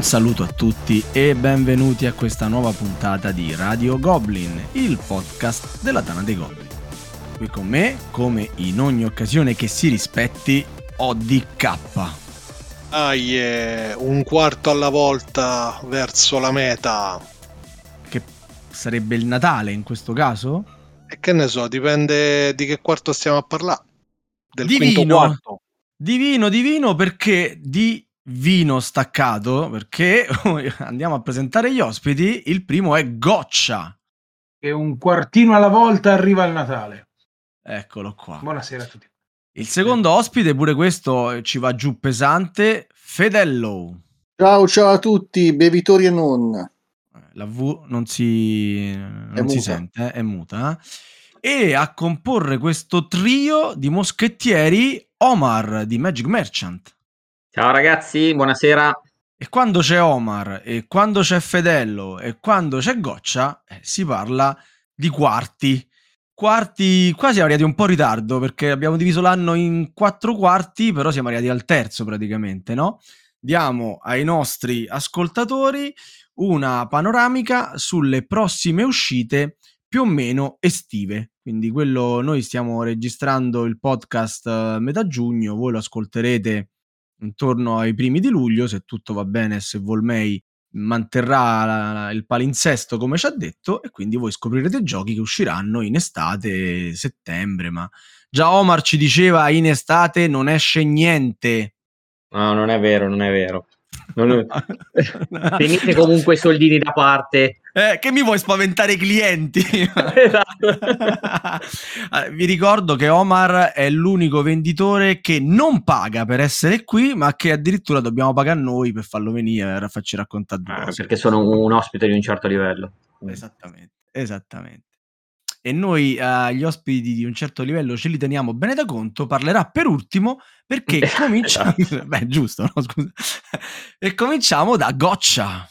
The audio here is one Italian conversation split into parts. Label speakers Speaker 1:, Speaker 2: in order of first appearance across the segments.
Speaker 1: Un saluto a tutti e benvenuti a questa nuova puntata di Radio Goblin, il podcast della Tana dei Goblin. Qui con me, come in ogni occasione che si rispetti, ODK.
Speaker 2: Ah, yeah. un quarto alla volta verso la meta.
Speaker 1: Che sarebbe il Natale in questo caso?
Speaker 2: E che ne so, dipende di che quarto stiamo a parlare. Del
Speaker 1: divino,
Speaker 2: quinto quarto.
Speaker 1: Divino, divino perché di vino staccato, perché andiamo a presentare gli ospiti. Il primo è Goccia.
Speaker 3: E un quartino alla volta arriva il Natale.
Speaker 1: Eccolo qua.
Speaker 3: Buonasera a tutti.
Speaker 1: Il secondo ospite, pure questo ci va giù pesante, Fedello.
Speaker 4: Ciao, ciao a tutti, bevitori e non.
Speaker 1: La V non si, non si sente, eh? è muta. E a comporre questo trio di moschettieri Omar di Magic Merchant.
Speaker 5: Ciao ragazzi, buonasera.
Speaker 1: E quando c'è Omar, e quando c'è Fedello, e quando c'è Goccia, eh, si parla di quarti. Quarti, qua siamo arrivati un po' in ritardo perché abbiamo diviso l'anno in quattro quarti, però siamo arrivati al terzo praticamente, no? Diamo ai nostri ascoltatori una panoramica sulle prossime uscite più o meno estive. Quindi quello noi stiamo registrando il podcast eh, metà giugno, voi lo ascolterete intorno ai primi di luglio, se tutto va bene, se Volmei manterrà la, la, il palinsesto come ci ha detto e quindi voi scoprirete giochi che usciranno in estate, settembre, ma già Omar ci diceva in estate non esce niente.
Speaker 5: No, non è vero, non è vero. Non... Tenete comunque i soldini da parte.
Speaker 1: Eh, che mi vuoi spaventare i clienti? esatto. Vi ricordo che Omar è l'unico venditore che non paga per essere qui, ma che addirittura dobbiamo pagare noi per farlo venire per farci raccontare
Speaker 5: ah, Perché sono un ospite di un certo livello.
Speaker 1: Esattamente, esattamente e noi uh, gli ospiti di un certo livello ce li teniamo bene da conto, parlerà per ultimo perché cominciamo... Beh, giusto, no? Scusa. e cominciamo da Goccia.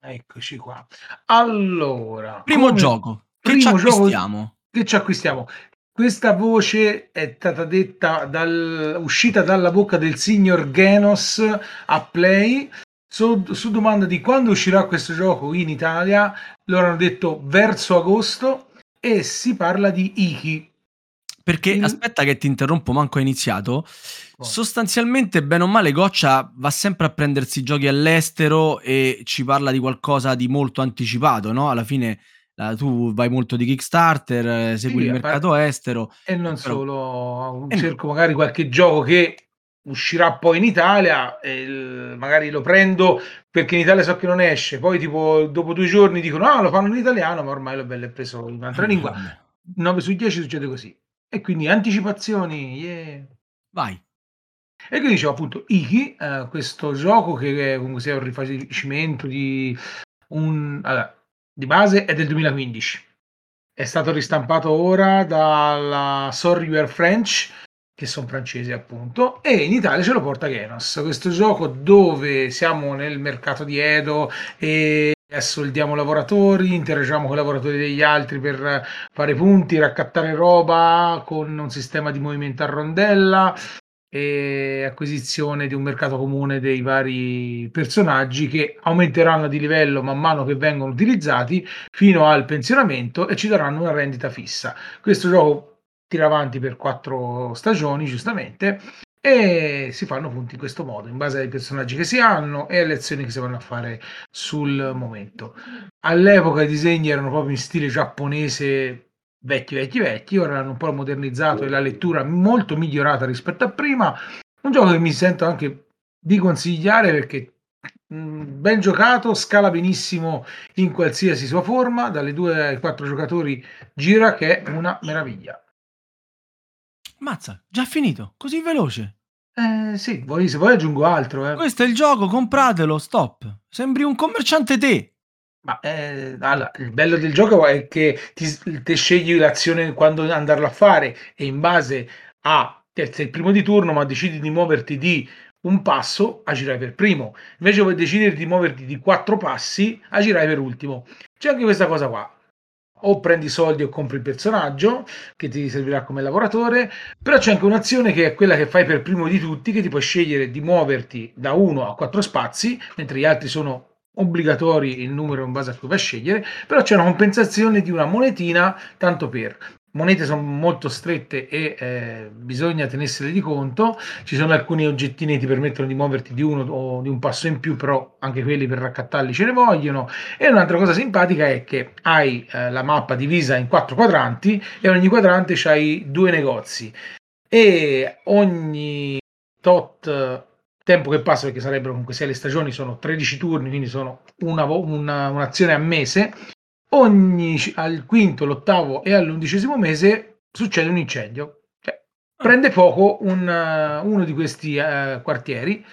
Speaker 3: Eccoci qua. Allora...
Speaker 1: Primo come... gioco. Che ci acquistiamo?
Speaker 3: che ci acquistiamo? Questa voce è stata detta dal, uscita dalla bocca del signor Genos a Play su, su, domanda di quando uscirà questo gioco in Italia. Loro hanno detto verso agosto e si parla di Iki.
Speaker 1: Perché Il... aspetta che ti interrompo, manco hai iniziato. Oh. Sostanzialmente, bene o male, Goccia va sempre a prendersi giochi all'estero e ci parla di qualcosa di molto anticipato, no? Alla fine Uh, tu vai molto di Kickstarter, eh, segui sì, il mercato parte... estero.
Speaker 3: E non però... solo, cerco magari qualche gioco che uscirà poi in Italia, il, magari lo prendo perché in Italia so che non esce, poi tipo dopo due giorni dicono ah lo fanno in italiano, ma ormai l'ho bello preso in un'altra lingua. 9 su 10 succede così. E quindi anticipazioni, yeah.
Speaker 1: Vai.
Speaker 3: E quindi dicevo appunto Iki, eh, questo gioco che è comunque sia un rifacimento di un... Allora, di base è del 2015. È stato ristampato ora dalla Sorry We Are French, che sono francesi appunto, e in Italia ce lo porta Genos, questo gioco dove siamo nel mercato di Edo e assoldiamo lavoratori, interagiamo con i lavoratori degli altri per fare punti, raccattare roba con un sistema di movimento a rondella e acquisizione di un mercato comune dei vari personaggi che aumenteranno di livello man mano che vengono utilizzati fino al pensionamento e ci daranno una rendita fissa. Questo gioco tira avanti per quattro stagioni, giustamente, e si fanno punti in questo modo, in base ai personaggi che si hanno e alle azioni che si vanno a fare sul momento. All'epoca i disegni erano proprio in stile giapponese vecchi, vecchi, vecchi, ora hanno un po' modernizzato e la lettura molto migliorata rispetto a prima. Un gioco che mi sento anche di consigliare perché mm, ben giocato, scala benissimo in qualsiasi sua forma, dalle due ai quattro giocatori gira che è una meraviglia.
Speaker 1: Mazza, già finito, così veloce.
Speaker 3: Eh sì, vuoi, se vuoi aggiungo altro. Eh.
Speaker 1: Questo è il gioco, compratelo, stop. Sembri un commerciante te.
Speaker 3: Ma eh, allora, il bello del gioco è che ti, ti scegli l'azione quando andarlo a fare e in base a sei il primo di turno, ma decidi di muoverti di un passo, agirai per primo. Invece vuoi decidere di muoverti di quattro passi, agirai per ultimo. C'è anche questa cosa qua. O prendi soldi o compri il personaggio che ti servirà come lavoratore, però c'è anche un'azione che è quella che fai per primo di tutti, che ti puoi scegliere di muoverti da uno a quattro spazi, mentre gli altri sono obbligatori il numero in base a cui vai a scegliere, però c'è una compensazione di una monetina tanto per monete sono molto strette e eh, bisogna tenersele di conto. Ci sono alcuni oggettini che ti permettono di muoverti di uno o di un passo in più, però anche quelli per raccattarli ce ne vogliono. E un'altra cosa simpatica è che hai eh, la mappa divisa in quattro quadranti e ogni quadrante c'hai due negozi e ogni tot tempo che passa perché sarebbero comunque sia le stagioni sono 13 turni quindi sono una, una, un'azione a mese ogni al quinto, l'ottavo e all'undicesimo mese succede un incendio. Cioè, prende fuoco un, uno di questi uh, quartieri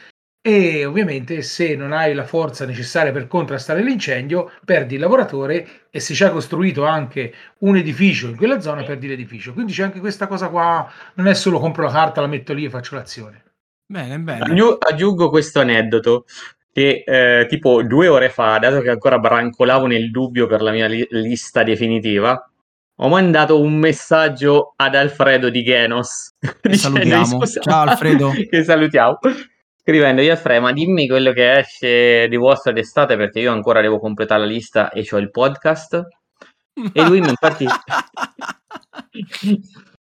Speaker 3: e ovviamente se non hai la forza necessaria per contrastare l'incendio perdi il lavoratore e se ci hai costruito anche un edificio in quella zona perdi l'edificio. Quindi c'è anche questa cosa qua non è solo compro la carta la metto lì e faccio l'azione.
Speaker 1: Bene bene.
Speaker 5: Aggiungo questo aneddoto che eh, tipo due ore fa, dato che ancora brancolavo nel dubbio per la mia li- lista definitiva, ho mandato un messaggio ad Alfredo di Genos.
Speaker 1: salutiamo. Ciao Alfredo.
Speaker 5: che salutiamo. Scrivendogli Alfredo, ma dimmi quello che esce di vostra d'estate perché io ancora devo completare la lista e ho il podcast. E lui infatti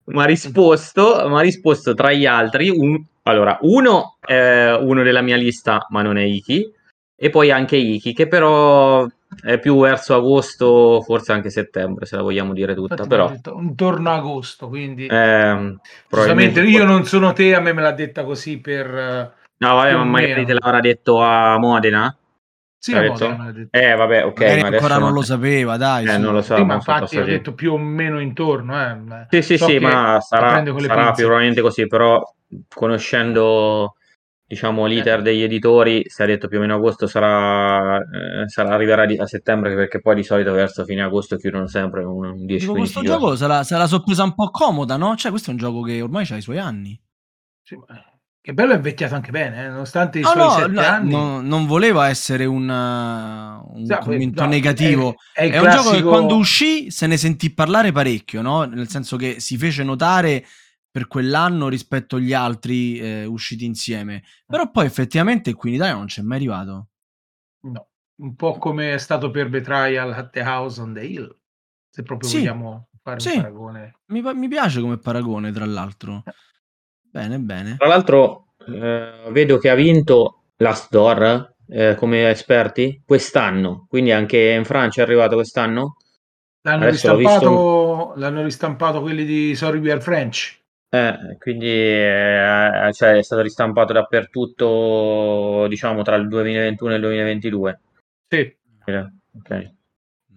Speaker 5: mi ha risposto, risposto tra gli altri un, allora, uno è uno della mia lista, ma non è Iki, e poi anche Iki, che però è più verso agosto, forse anche settembre, se la vogliamo dire tutta. Infatti però
Speaker 3: intorno a agosto, quindi
Speaker 5: eh,
Speaker 3: probabilmente io non sono te, a me me l'ha detta così per
Speaker 5: No, vabbè, ma magari te l'avrà detto a Modena.
Speaker 3: Sì, Modena,
Speaker 5: eh, vabbè, ok.
Speaker 1: Magari ma ancora non lo sapeva, dai.
Speaker 5: Eh,
Speaker 1: sì.
Speaker 5: non lo so.
Speaker 3: Sì, ma infatti ho detto più o meno intorno.
Speaker 5: Eh. Sì, sì, so sì, ma sarà, sarà più probabilmente così, però conoscendo diciamo l'iter degli editori si è detto più o meno agosto sarà, eh, sarà arriverà di, a settembre perché poi di solito verso fine agosto chiudono sempre un 10 Dico,
Speaker 1: questo
Speaker 5: giorni.
Speaker 1: gioco sarà, sarà sorpresa un po' comoda no? cioè questo è un gioco che ormai ha i suoi anni
Speaker 3: sì, che bello è invecchiato anche bene eh? nonostante i
Speaker 1: no,
Speaker 3: suoi
Speaker 1: no, no,
Speaker 3: anni
Speaker 1: no, non voleva essere una, un
Speaker 3: Sì,
Speaker 1: commento
Speaker 3: no,
Speaker 1: negativo
Speaker 3: è, è,
Speaker 1: è un gioco che quando uscì se ne sentì parlare parecchio no? nel senso che si fece notare per quell'anno rispetto agli altri eh, usciti insieme. Però poi effettivamente qui in Italia non c'è mai arrivato.
Speaker 3: No, un po' come è stato per Betrayal at the House on the Hill, se proprio
Speaker 1: Sì,
Speaker 3: vogliamo fare
Speaker 1: sì.
Speaker 3: un paragone.
Speaker 1: Mi, mi piace come paragone, tra l'altro. Bene, bene.
Speaker 5: Tra l'altro eh, vedo che ha vinto la Store eh, come esperti quest'anno, quindi anche in Francia è arrivato quest'anno.
Speaker 3: L'hanno ristampato, l'hanno ristampato quelli di Sorry We Are French.
Speaker 5: Eh, quindi eh, cioè, è stato ristampato dappertutto, diciamo, tra il 2021 e il 2022.
Speaker 3: Sì.
Speaker 5: Ok.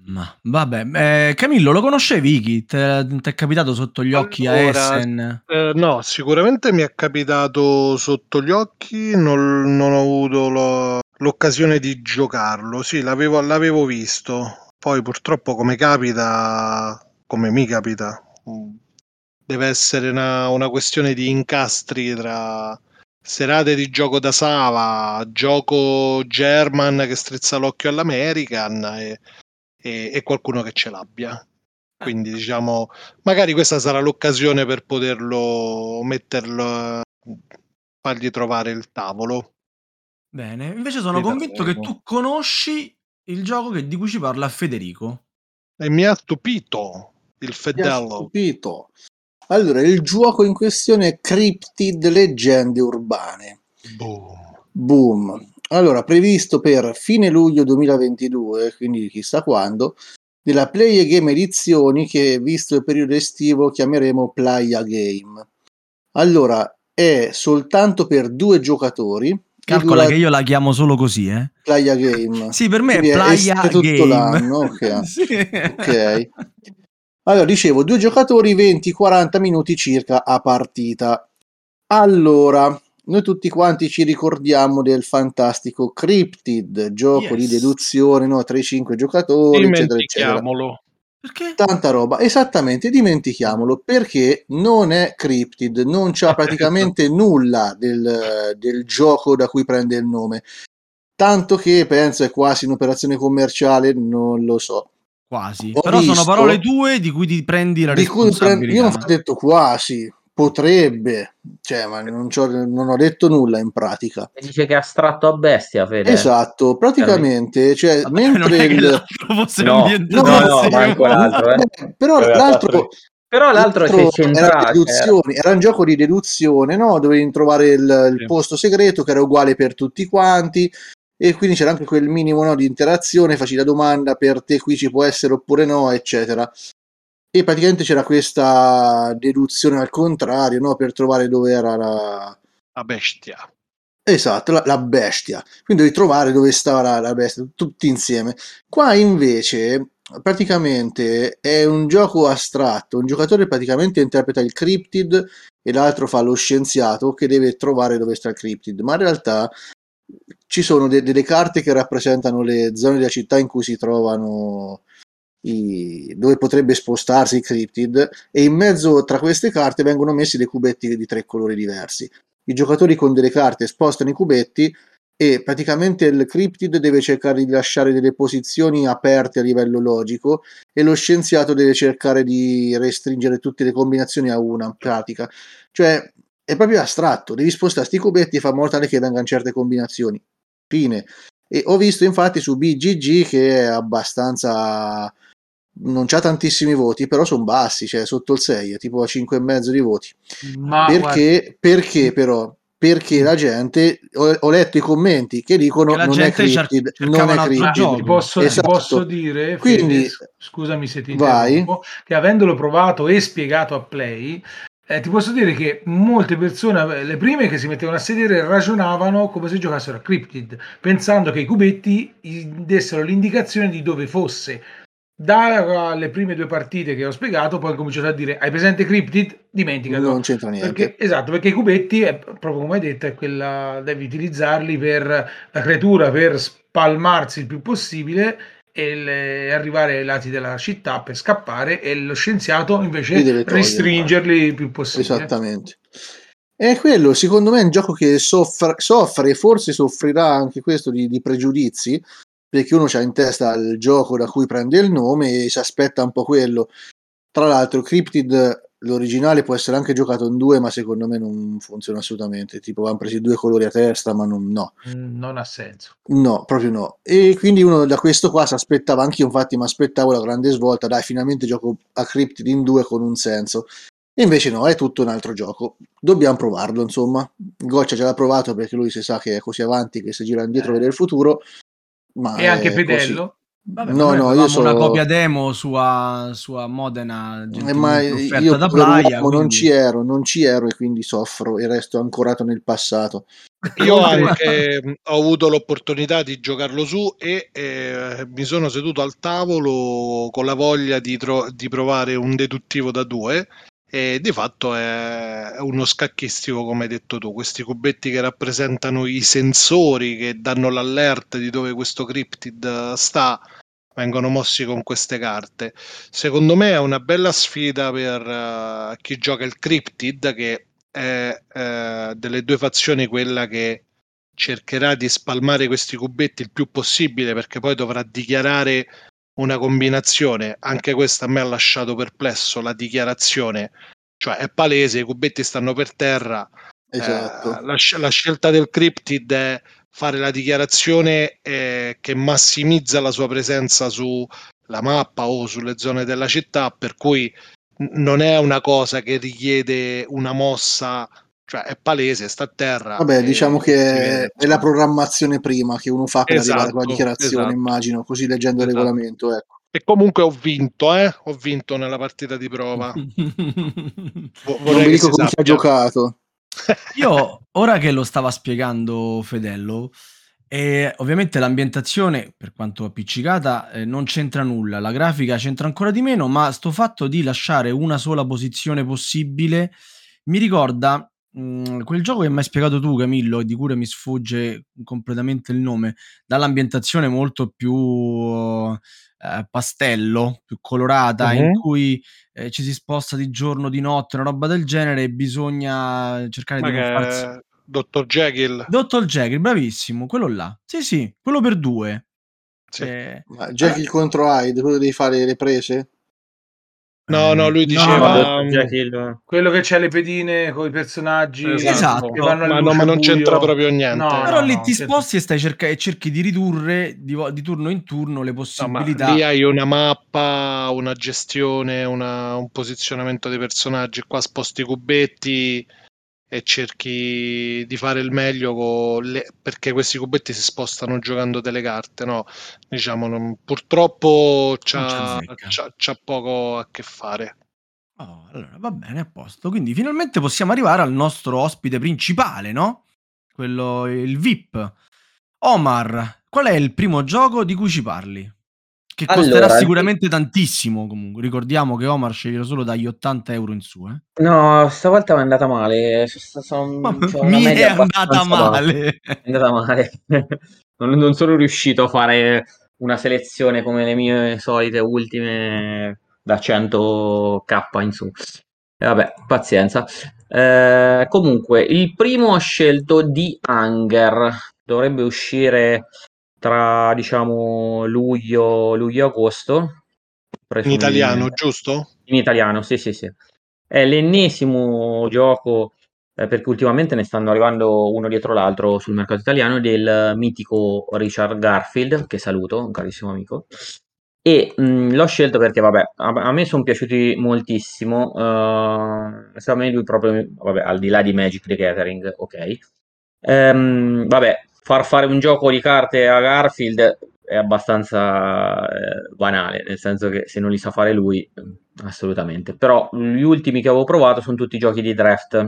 Speaker 1: Ma vabbè, eh, Camillo, lo conoscevi Iki? Ti è capitato sotto gli occhi a
Speaker 2: Allora,
Speaker 1: Essen?
Speaker 2: Eh, no, sicuramente mi è capitato sotto gli occhi, non, non ho avuto lo- l'occasione di giocarlo. Sì, l'avevo, l'avevo visto. Poi purtroppo come capita, come mi capita, deve essere una, una questione di incastri tra serate di gioco da Sava, gioco German che strizza l'occhio all'American e, e- e qualcuno che ce l'abbia. Quindi diciamo, magari questa sarà l'occasione per poterlo metterlo, fargli trovare il tavolo.
Speaker 1: Bene, invece sono convinto che tu conosci il gioco che- di cui ci parla Federico.
Speaker 2: E mi ha stupito il
Speaker 4: Mi ha
Speaker 2: fedello.
Speaker 4: stupito. Allora, il gioco in questione è Cryptid Leggende Urbane.
Speaker 2: Boom.
Speaker 4: Boom. Allora, previsto per fine luglio 2022, quindi chissà quando, della Play Game Edizioni che, visto il periodo estivo, chiameremo Playa Game. Allora, è soltanto per due giocatori.
Speaker 1: Calcola
Speaker 4: dura
Speaker 1: che io la chiamo solo così, eh?
Speaker 4: Playa Game.
Speaker 1: Sì, per me
Speaker 4: Quindi
Speaker 1: è
Speaker 4: è
Speaker 1: Playa
Speaker 4: tutto
Speaker 1: Game.
Speaker 4: l'anno, ok.
Speaker 1: Sì.
Speaker 4: Ok. Allora, dicevo, due giocatori, 20-40 minuti circa a partita. Allora, noi tutti quanti ci ricordiamo del fantastico Cryptid, gioco di
Speaker 1: Yes.
Speaker 4: deduzione, no? 3-5 giocatori, eccetera, eccetera.
Speaker 2: Dimentichiamolo.
Speaker 1: Perché?
Speaker 4: Tanta roba, esattamente, dimentichiamolo perché non è Cryptid, non c'ha praticamente nulla del, del gioco da cui prende il nome. Tanto che penso è quasi un'operazione commerciale, non lo so.
Speaker 1: Quasi. Ho Però visto, sono parole tue di cui ti prendi la di responsabilità. Cui
Speaker 4: io non ho detto quasi, potrebbe, cioè, ma non, non, ho detto nulla in pratica.
Speaker 5: E dice che è astratto a bestia, Fede.
Speaker 4: Esatto, praticamente, cioè, Vabbè, mentre il...
Speaker 5: no, no, no, no, manco l'altro, eh.
Speaker 4: Però l'altro...
Speaker 5: Però l'altro, l'altro
Speaker 4: era, deduzione, era un gioco di deduzione, no? Dovevi trovare il, il posto segreto che era uguale per tutti quanti e quindi c'era anche quel minimo no, di interazione, faci la domanda per te qui ci può essere oppure no, eccetera. E praticamente c'era questa deduzione al contrario, no, per trovare dove era la...
Speaker 2: la bestia.
Speaker 4: Esatto, la, la, bestia. Quindi devi trovare dove stava la, la bestia, tutti insieme. Qua invece praticamente è un gioco astratto, un giocatore praticamente interpreta il cryptid e l'altro fa lo scienziato che deve trovare dove sta il cryptid, ma in realtà ci sono de- delle carte che rappresentano le zone della città in cui si trovano i... dove potrebbe spostarsi il cryptid e in mezzo tra queste carte vengono messi dei cubetti di tre colori diversi. I giocatori con delle carte spostano i cubetti e praticamente il cryptid deve cercare di lasciare delle posizioni aperte a livello logico e lo scienziato deve cercare di restringere tutte le combinazioni a una pratica. Cioè è proprio astratto, devi spostare sti cubetti e fa modo tale che vengano certe combinazioni. Fine. E ho visto infatti su BGG che è abbastanza non c'ha tantissimi voti, però sono bassi, cioè sotto il 6, è tipo a 5,5 di voti. Ma perché, perché però? Perché la gente, ho, ho, letto i commenti che dicono che non è cryptid, non è cryptid.
Speaker 3: Ti posso, esatto. ti posso dire, Quindi, Fede, scusami se ti interrompo, che avendolo provato e spiegato a Play, eh, ti posso dire che molte persone, le prime che si mettevano a sedere, ragionavano come se giocassero a Cryptid, pensando che i cubetti dessero l'indicazione di dove fosse. Dalle prime due partite che ho spiegato, poi ho cominciato a dire: Hai presente Cryptid? Dimenticalo.
Speaker 4: Non c'entra niente.
Speaker 3: Perché, esatto, perché i cubetti, è, proprio come hai detto, è quella, devi utilizzarli per la creatura per spalmarsi il più possibile e arrivare ai lati della città per scappare e lo scienziato invece restringerli il più possibile.
Speaker 4: Esattamente. E quello secondo me è un gioco che soffre, soffre e forse soffrirà anche questo di, di pregiudizi perché uno ha in testa il gioco da cui prende il nome e si aspetta un po' quello. Tra l'altro, Cryptid l'originale può essere anche giocato in due, ma secondo me non funziona assolutamente. Tipo, hanno preso due colori a testa, ma non, no.
Speaker 3: Mm, non ha senso.
Speaker 4: No, proprio no. E quindi uno da questo qua si aspettava, anche io infatti mi aspettavo la grande svolta, dai, finalmente gioco a Cryptid in due con un senso. E invece no, è tutto un altro gioco. Dobbiamo provarlo, insomma. Goccia già l'ha provato perché lui si sa che è così avanti che si gira indietro eh. vede il futuro.
Speaker 3: Ma e anche Fedello. Così.
Speaker 1: Vabbè, no, no, io sono una copia demo sua, sua Modena
Speaker 4: eh, ma io da Playa, quindi... non ci ero, non ci ero e quindi soffro e resto ancorato nel passato.
Speaker 2: Io anche ho avuto l'opportunità di giocarlo su e eh, mi sono seduto al tavolo con la voglia di, tro- di provare un deduttivo da due e di fatto è uno scacchistico come hai detto tu questi cubetti che rappresentano i sensori che danno l'alert di dove questo cryptid sta vengono mossi con queste carte. Secondo me è una bella sfida per uh, chi gioca il cryptid che è uh, delle due fazioni quella che cercherà di spalmare questi cubetti il più possibile perché poi dovrà dichiarare una combinazione, anche questa a me ha lasciato perplesso la dichiarazione, cioè è palese, i cubetti stanno per terra,
Speaker 4: esatto.
Speaker 2: eh, la, la, scelta del cryptid è fare la dichiarazione eh, che massimizza la sua presenza sulla mappa o sulle zone della città, per cui non è una cosa che richiede una mossa cioè è palese, sta a terra.
Speaker 4: Vabbè, diciamo che vede, è la programmazione prima che uno fa per esatto, arrivare con la dichiarazione, esatto. immagino, così leggendo esatto. il regolamento. Ecco.
Speaker 2: E comunque ho vinto, eh? Ho vinto nella partita di prova.
Speaker 4: non mi dico come si è giocato.
Speaker 1: Io, ora che lo stava spiegando Fedello, e ovviamente l'ambientazione, per quanto appiccicata, eh, non c'entra nulla, la grafica c'entra ancora di meno, ma sto fatto di lasciare una sola posizione possibile mi ricorda Mhmm, quel gioco che m'hai spiegato tu Camillo, e di cui mi sfugge completamente il nome, dall'ambientazione molto più, ehm, pastello, più colorata, in cui, ehm, ci si sposta di giorno, di notte, una roba del genere e bisogna cercare Ma di non farsi
Speaker 2: Dottor Jekyll?
Speaker 1: Dottor Jekyll, bravissimo, quello là. Sì, sì, quello per 2.
Speaker 4: Sì. Eh, Ma Jekyll allora... contro Hyde, quello devi fare le prese?
Speaker 2: No, no, lui diceva no,
Speaker 3: quello che c'ha le pedine con i personaggi
Speaker 1: esatto,
Speaker 2: che vanno ma, no, ma non c'entra proprio niente. No,
Speaker 1: Però lì ti sposti e stai cerca- e cerchi di ridurre di, di, turno in turno le possibilità.
Speaker 2: lì hai una mappa, una gestione, una, un posizionamento dei personaggi. Qua sposti i cubetti e cerchi di fare il meglio le... perché questi cubetti si spostano giocando delle carte, no? Diciamo, non... purtroppo c'ha, c'ha, c'ha, poco a che fare.
Speaker 1: Oh, allora va bene, a posto. Quindi finalmente possiamo arrivare al nostro ospite principale, no? Quello, il VIP. Omar, qual è il primo gioco di cui ci parli? Che costerà allora, sicuramente tantissimo comunque. Ricordiamo che Omar sceglie solo dagli 80 euro in su. Eh?
Speaker 5: No, stavolta mi è andata male. Sono,
Speaker 1: Mi è andata male.
Speaker 5: È andata male. non, non sono riuscito a fare una selezione come le mie solite ultime da 100k in su. E vabbè, pazienza. Eh, comunque, il primo ho scelto di Hunger. Dovrebbe uscire tra diciamo luglio, luglio agosto.
Speaker 2: In italiano, giusto?
Speaker 5: In italiano, sì, sì, sì. È l'ennesimo gioco eh, perché ultimamente ne stanno arrivando uno dietro l'altro sul mercato italiano del mitico Richard Garfield, che saluto, un carissimo amico. E mh, l'ho scelto perché, vabbè, a, a me sono piaciuti moltissimo. Uh, secondo me lui proprio, vabbè, al di là di Magic the Gathering, ok. Um, vabbè, far fare un gioco di carte a Garfield è abbastanza eh, banale, nel senso che se non li sa fare lui, assolutamente. Però gli ultimi che avevo provato sono tutti giochi di draft.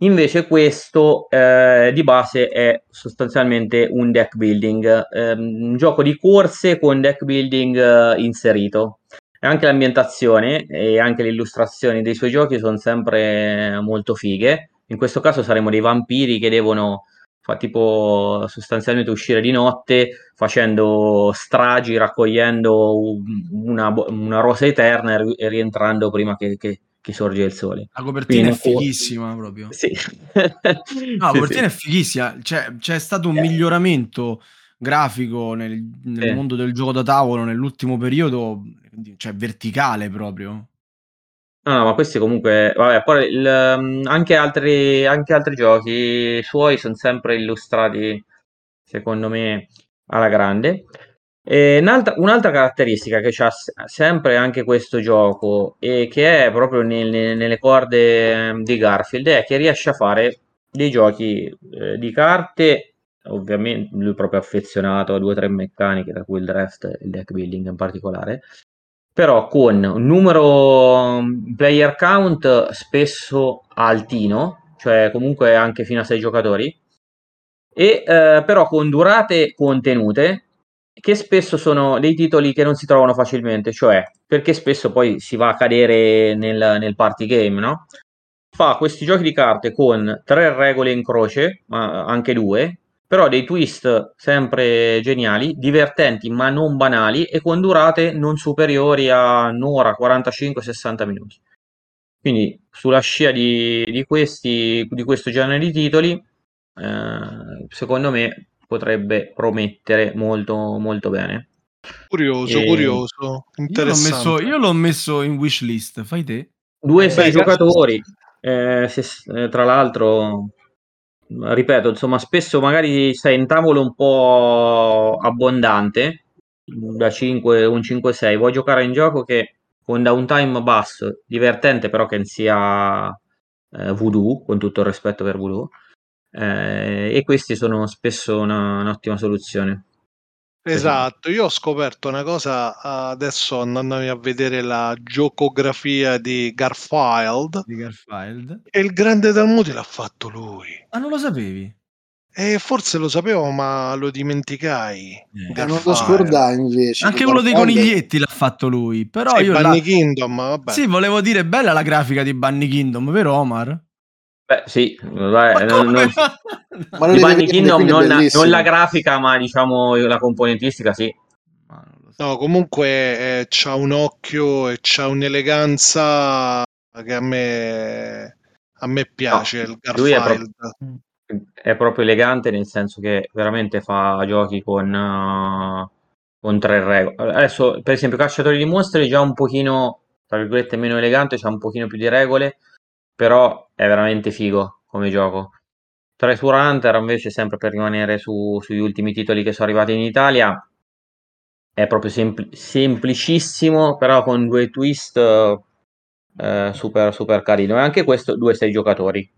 Speaker 5: Invece questo eh, di base è sostanzialmente un deck building, ehm, un gioco di corse con deck building eh, inserito. E anche l'ambientazione e anche le illustrazioni dei suoi giochi sono sempre molto fighe. In questo caso saremo dei vampiri che devono fa tipo sostanzialmente uscire di notte facendo stragi, raccogliendo una, una rosa eterna e rientrando prima che, che, che sorge il sole.
Speaker 1: La copertina Quindi, è fighissima po- proprio.
Speaker 5: Sì.
Speaker 1: no, la copertina sì, è fighissima, cioè, c'è stato un eh. miglioramento grafico nel, nel eh. mondo del gioco da tavolo nell'ultimo periodo, cioè verticale proprio.
Speaker 5: No, no, ma questi comunque, vabbè, poi il, mm, anche, altri, anche altri giochi suoi sono sempre illustrati, secondo me, alla grande. E un'altra, un'altra caratteristica che ha sempre anche questo gioco e che è proprio nel, nelle corde mm, di Garfield è che riesce a fare dei giochi eh, di carte, ovviamente lui è proprio affezionato a due o tre meccaniche, da cui il draft e il deck building in particolare, però con un numero mm, player count spesso altino, cioè comunque anche fino a 6 giocatori, e eh, però con durate contenute che spesso sono dei titoli che non si trovano facilmente, cioè perché spesso poi si va a cadere nel, nel party game, no? Fa questi giochi di carte con tre regole in croce, ma anche due, però dei twist sempre geniali, divertenti ma non banali e con durate non superiori a un'ora, 45-60 minuti. Quindi sulla scia di, di, questi, di questo genere di titoli, eh, secondo me potrebbe promettere molto, molto bene.
Speaker 2: Curioso, e... curioso, interessante.
Speaker 1: Io l'ho, messo, io l'ho messo in wishlist, fai te.
Speaker 5: Due, sei giocatori, eh, se, eh, tra l'altro ripeto, insomma, spesso magari sei in tavolo un po' abbondante, da 5, un 5-6, vuoi giocare in gioco che con downtime basso, divertente però che sia eh, voodoo, con tutto il rispetto per voodoo, eh, e questi sono spesso una, un'ottima soluzione.
Speaker 2: Esatto, io ho scoperto una cosa adesso andandomi a vedere la giocografia di Garfield.
Speaker 1: Di Garfield.
Speaker 2: E il grande Talmuti l'ha fatto lui.
Speaker 1: Ah, non lo sapevi?
Speaker 2: E forse lo sapevo, ma lo dimenticai.
Speaker 4: Eh, non lo scordai invece.
Speaker 1: Anche quello dei coniglietti l'ha fatto lui. Però
Speaker 2: sì,
Speaker 1: io
Speaker 2: Bunny la... Kingdom, vabbè.
Speaker 1: Sì, volevo dire bella la grafica di Bunny Kingdom, vero Omar?
Speaker 5: Beh, sì, dai, non, non... ma Bunny Kingdom non, non, la grafica, ma diciamo la componentistica, sì.
Speaker 2: No, comunque eh, c'ha un occhio e c'ha un'eleganza che a me, a me piace. No.
Speaker 5: Lui è, pro- è proprio elegante nel senso che veramente fa giochi con, uh, con tre regole. Adesso, per esempio, Cacciatori di Mostri è già un pochino, tra virgolette, meno elegante, c'ha un pochino più di regole, però è veramente figo come gioco. Treasure Hunter invece, sempre per rimanere su, sugli ultimi titoli che sono arrivati in Italia, è proprio sempl- semplicissimo, però con due twist eh, super, super carino. E anche questo, due sei giocatori.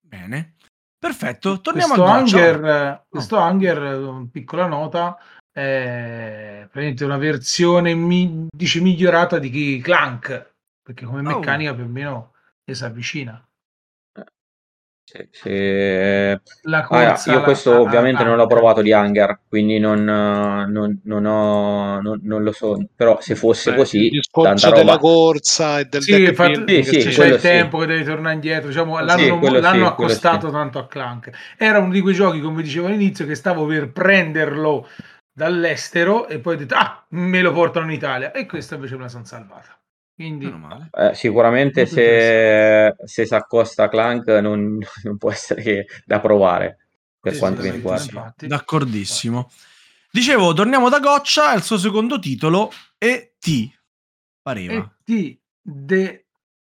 Speaker 1: Bene. Perfetto, torniamo
Speaker 3: questo
Speaker 1: al
Speaker 3: Hunger, questo oh. Hunger, piccola nota, è una versione mi, dice migliorata di Clank, perché come oh. meccanica oh. più o meno si avvicina.
Speaker 5: Sì, sì. La corsa, ah, io questo la, ovviamente la, non l'ho provato di Hunger, quindi non, non, non, ho, non, non lo so, però se fosse Beh, così... Il
Speaker 2: discorso della corsa e del
Speaker 3: sì, infatti, sì, sì, c'è il tempo che devi tornare indietro, diciamo, l'hanno, sì, l'hanno accostato tanto a Clank. Era uno di quei giochi, come dicevo all'inizio, che stavo per prenderlo dall'estero e poi ho detto, ah, me lo portano in Italia. E questa invece me la sono salvata. Quindi,
Speaker 5: eh, sicuramente se, se si accosta Clank non, non, può essere che da provare per sì, quanto sì, mi riguarda.
Speaker 1: D'accordissimo. Dicevo, torniamo da Goccia, il suo secondo titolo E.T. Pareva.
Speaker 3: E.T. The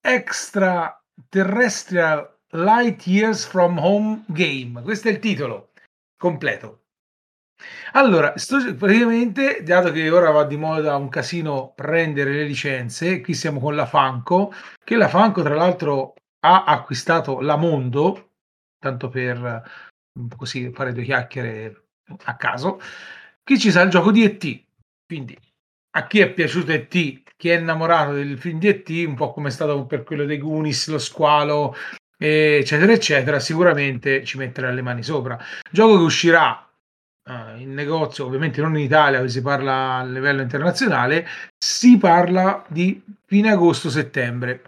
Speaker 3: Extraterrestrial Light Years from Home Game. Questo è il titolo completo. Allora, sto praticamente, dato che ora va di moda un casino prendere le licenze, qui siamo con la Fanco, che la Fanco tra l'altro ha acquistato la Mondo, tanto per mm, così fare due chiacchiere a caso, qui ci sa il gioco di E.T. Quindi a chi è piaciuto E.T., chi è innamorato del film di E.T., un po' come è stato per quello dei Goonies, lo squalo, eccetera, eccetera, sicuramente ci metterà le mani sopra. Gioco che uscirà uh, in negozio, ovviamente non in Italia, si parla a livello internazionale, si parla di fine agosto-settembre.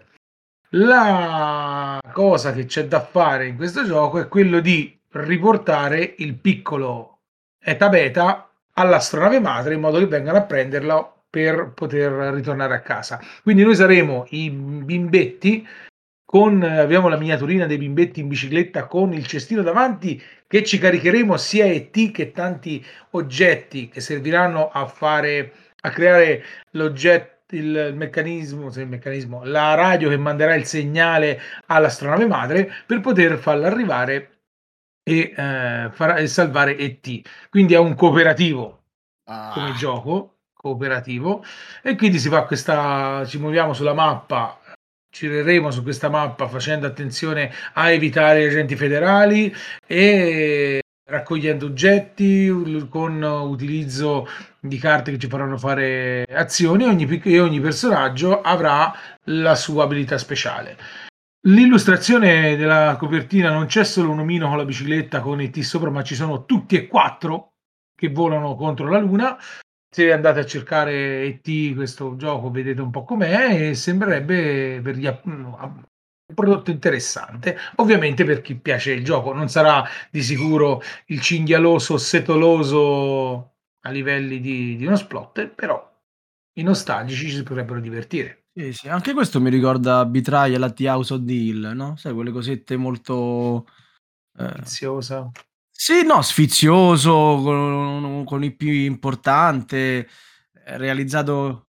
Speaker 3: La cosa che c'è da fare in questo gioco è quello di riportare il piccolo Eta Beta all'astronave madre in modo che vengano a prenderlo per poter ritornare a casa. Quindi noi saremo i bimbetti con abbiamo la miniaturina dei bimbetti in bicicletta con il cestino davanti che ci caricheremo sia ET che tanti oggetti che serviranno a fare a creare l'oggetto il meccanismo, il meccanismo, la radio che manderà il segnale all'astronave madre per poter farla arrivare e, eh, far, e salvare ET. Quindi è un cooperativo ah. come gioco cooperativo e quindi si fa questa ci muoviamo sulla mappa gireremo su questa mappa facendo attenzione a evitare gli agenti federali e raccogliendo oggetti con utilizzo di carte che ci faranno fare azioni ogni, e ogni personaggio avrà la sua abilità speciale. L'illustrazione della copertina non c'è solo un omino con la bicicletta con i T sopra, ma ci sono tutti e quattro che volano contro la luna se andate a cercare ET questo gioco vedete un po' com'è e sembrerebbe per gli, un prodotto interessante ovviamente per chi piace il gioco non sarà di sicuro il cinghialoso setoloso a livelli di, di uno splotter però i nostalgici ci si potrebbero divertire
Speaker 1: sì, sì. anche questo mi ricorda Betrayal at the House of Deal no? sai quelle cosette molto
Speaker 3: eh...
Speaker 1: sì, no, sfizioso, con, con il più importante, realizzato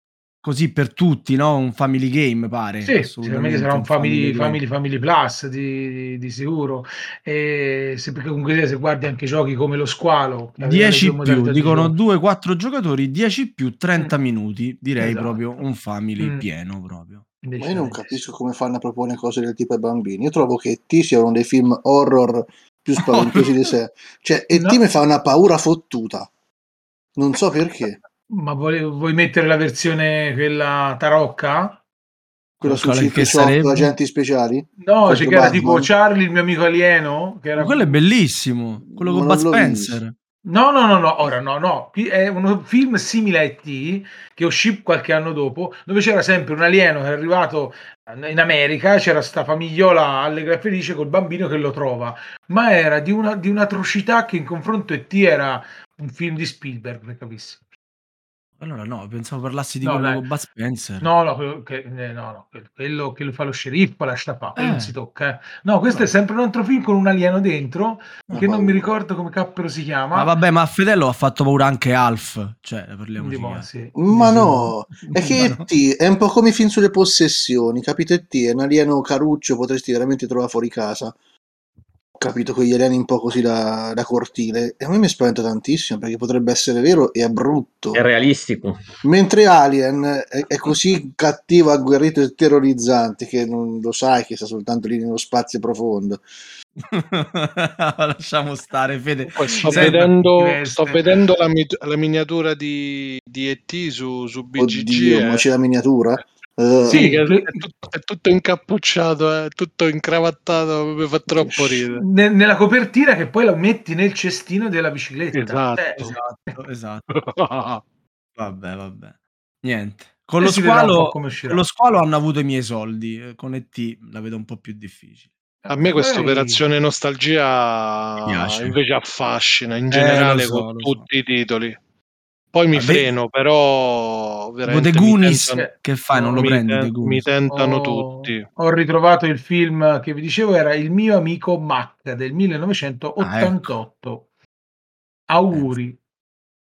Speaker 1: così per tutti, no? Un family game, pare.
Speaker 3: Sì, sicuramente sarà un family, family, family, plus di, di sicuro. E se, perché comunque se guardi anche giochi come lo squalo,
Speaker 1: 10 più, dicono 2-4 giocatori, 10 più, 30 mm. minuti, direi esatto. proprio un family mm. pieno proprio.
Speaker 4: Ma io non capisco come fanno a proporre cose del tipo ai bambini. Io trovo che T sia uno dei film horror più spaventosi di sé. Cioè, e no. mi fa una paura fottuta. Non so perché.
Speaker 3: Ma vuoi, vuoi mettere la versione quella tarocca?
Speaker 4: Quella su che sarebbe... agenti speciali?
Speaker 3: No, c'è che era tipo Charlie, il mio amico alieno. Che era...
Speaker 1: quello è bellissimo, quello con Bud Spencer. Visto.
Speaker 3: No, no, no, no, ora no, no. È un film simile a E.T. che uscì qualche anno dopo, dove c'era sempre un alieno che è arrivato in America, c'era sta famigliola allegra e felice col bambino che lo trova, ma era di, una, di un'atrocità che in confronto E.T. era un film di Spielberg, per capissi.
Speaker 1: Allora no, pensavo parlassi di no, quello dai. con Bud Spencer.
Speaker 3: No, no, quello che, eh, no, no, quello che lo fa lo sceriffo, lascia fa, quello eh. non si tocca. Eh. No, questo no. è sempre un altro film con un alieno dentro, ma che non mi ricordo come cappero si chiama.
Speaker 1: Ma vabbè, ma a Fedello ha fatto paura anche Alf, cioè, parliamo di
Speaker 4: sì. Ma no, è che no. T è un po' come i film sulle possessioni, capite T, è un alieno caruccio, potresti veramente trovare fuori casa capito quegli alieni un po' così da, da, cortile. E a me mi spaventa tantissimo perché potrebbe essere vero e è brutto.
Speaker 5: È realistico.
Speaker 4: Mentre Alien è, è così cattivo agguerrito e terrorizzante che non lo sai che sta soltanto lì nello spazio profondo.
Speaker 1: Lasciamo stare Fede.
Speaker 2: Sto, vedendo, sto vedendo, la, la miniatura di, di ET su, su BGG
Speaker 4: Oddio, eh. ma c'è la miniatura?
Speaker 2: Uh, sì, è tutto, è tutto, incappucciato, è tutto incravattato, mi fa troppo ridere.
Speaker 3: Ne, nella copertina che poi la metti nel cestino della bicicletta.
Speaker 1: Esatto, eh. esatto, esatto. vabbè, vabbè. Niente. Con lo, squalo, con lo squalo hanno avuto i miei soldi, eh, con ET la vedo un po' più difficile.
Speaker 2: A me questa operazione nostalgia invece affascina in generale eh, so, con tutti so. i titoli. Poi mi Vabbè. freno, però
Speaker 1: veramente The Goonies, tentano, che fai? Non lo mi prendi? Ten,
Speaker 2: mi tentano ho, tutti.
Speaker 3: Ho ritrovato il film che vi dicevo, era Il mio amico Mac del 1988. Ah, ecco. Auguri.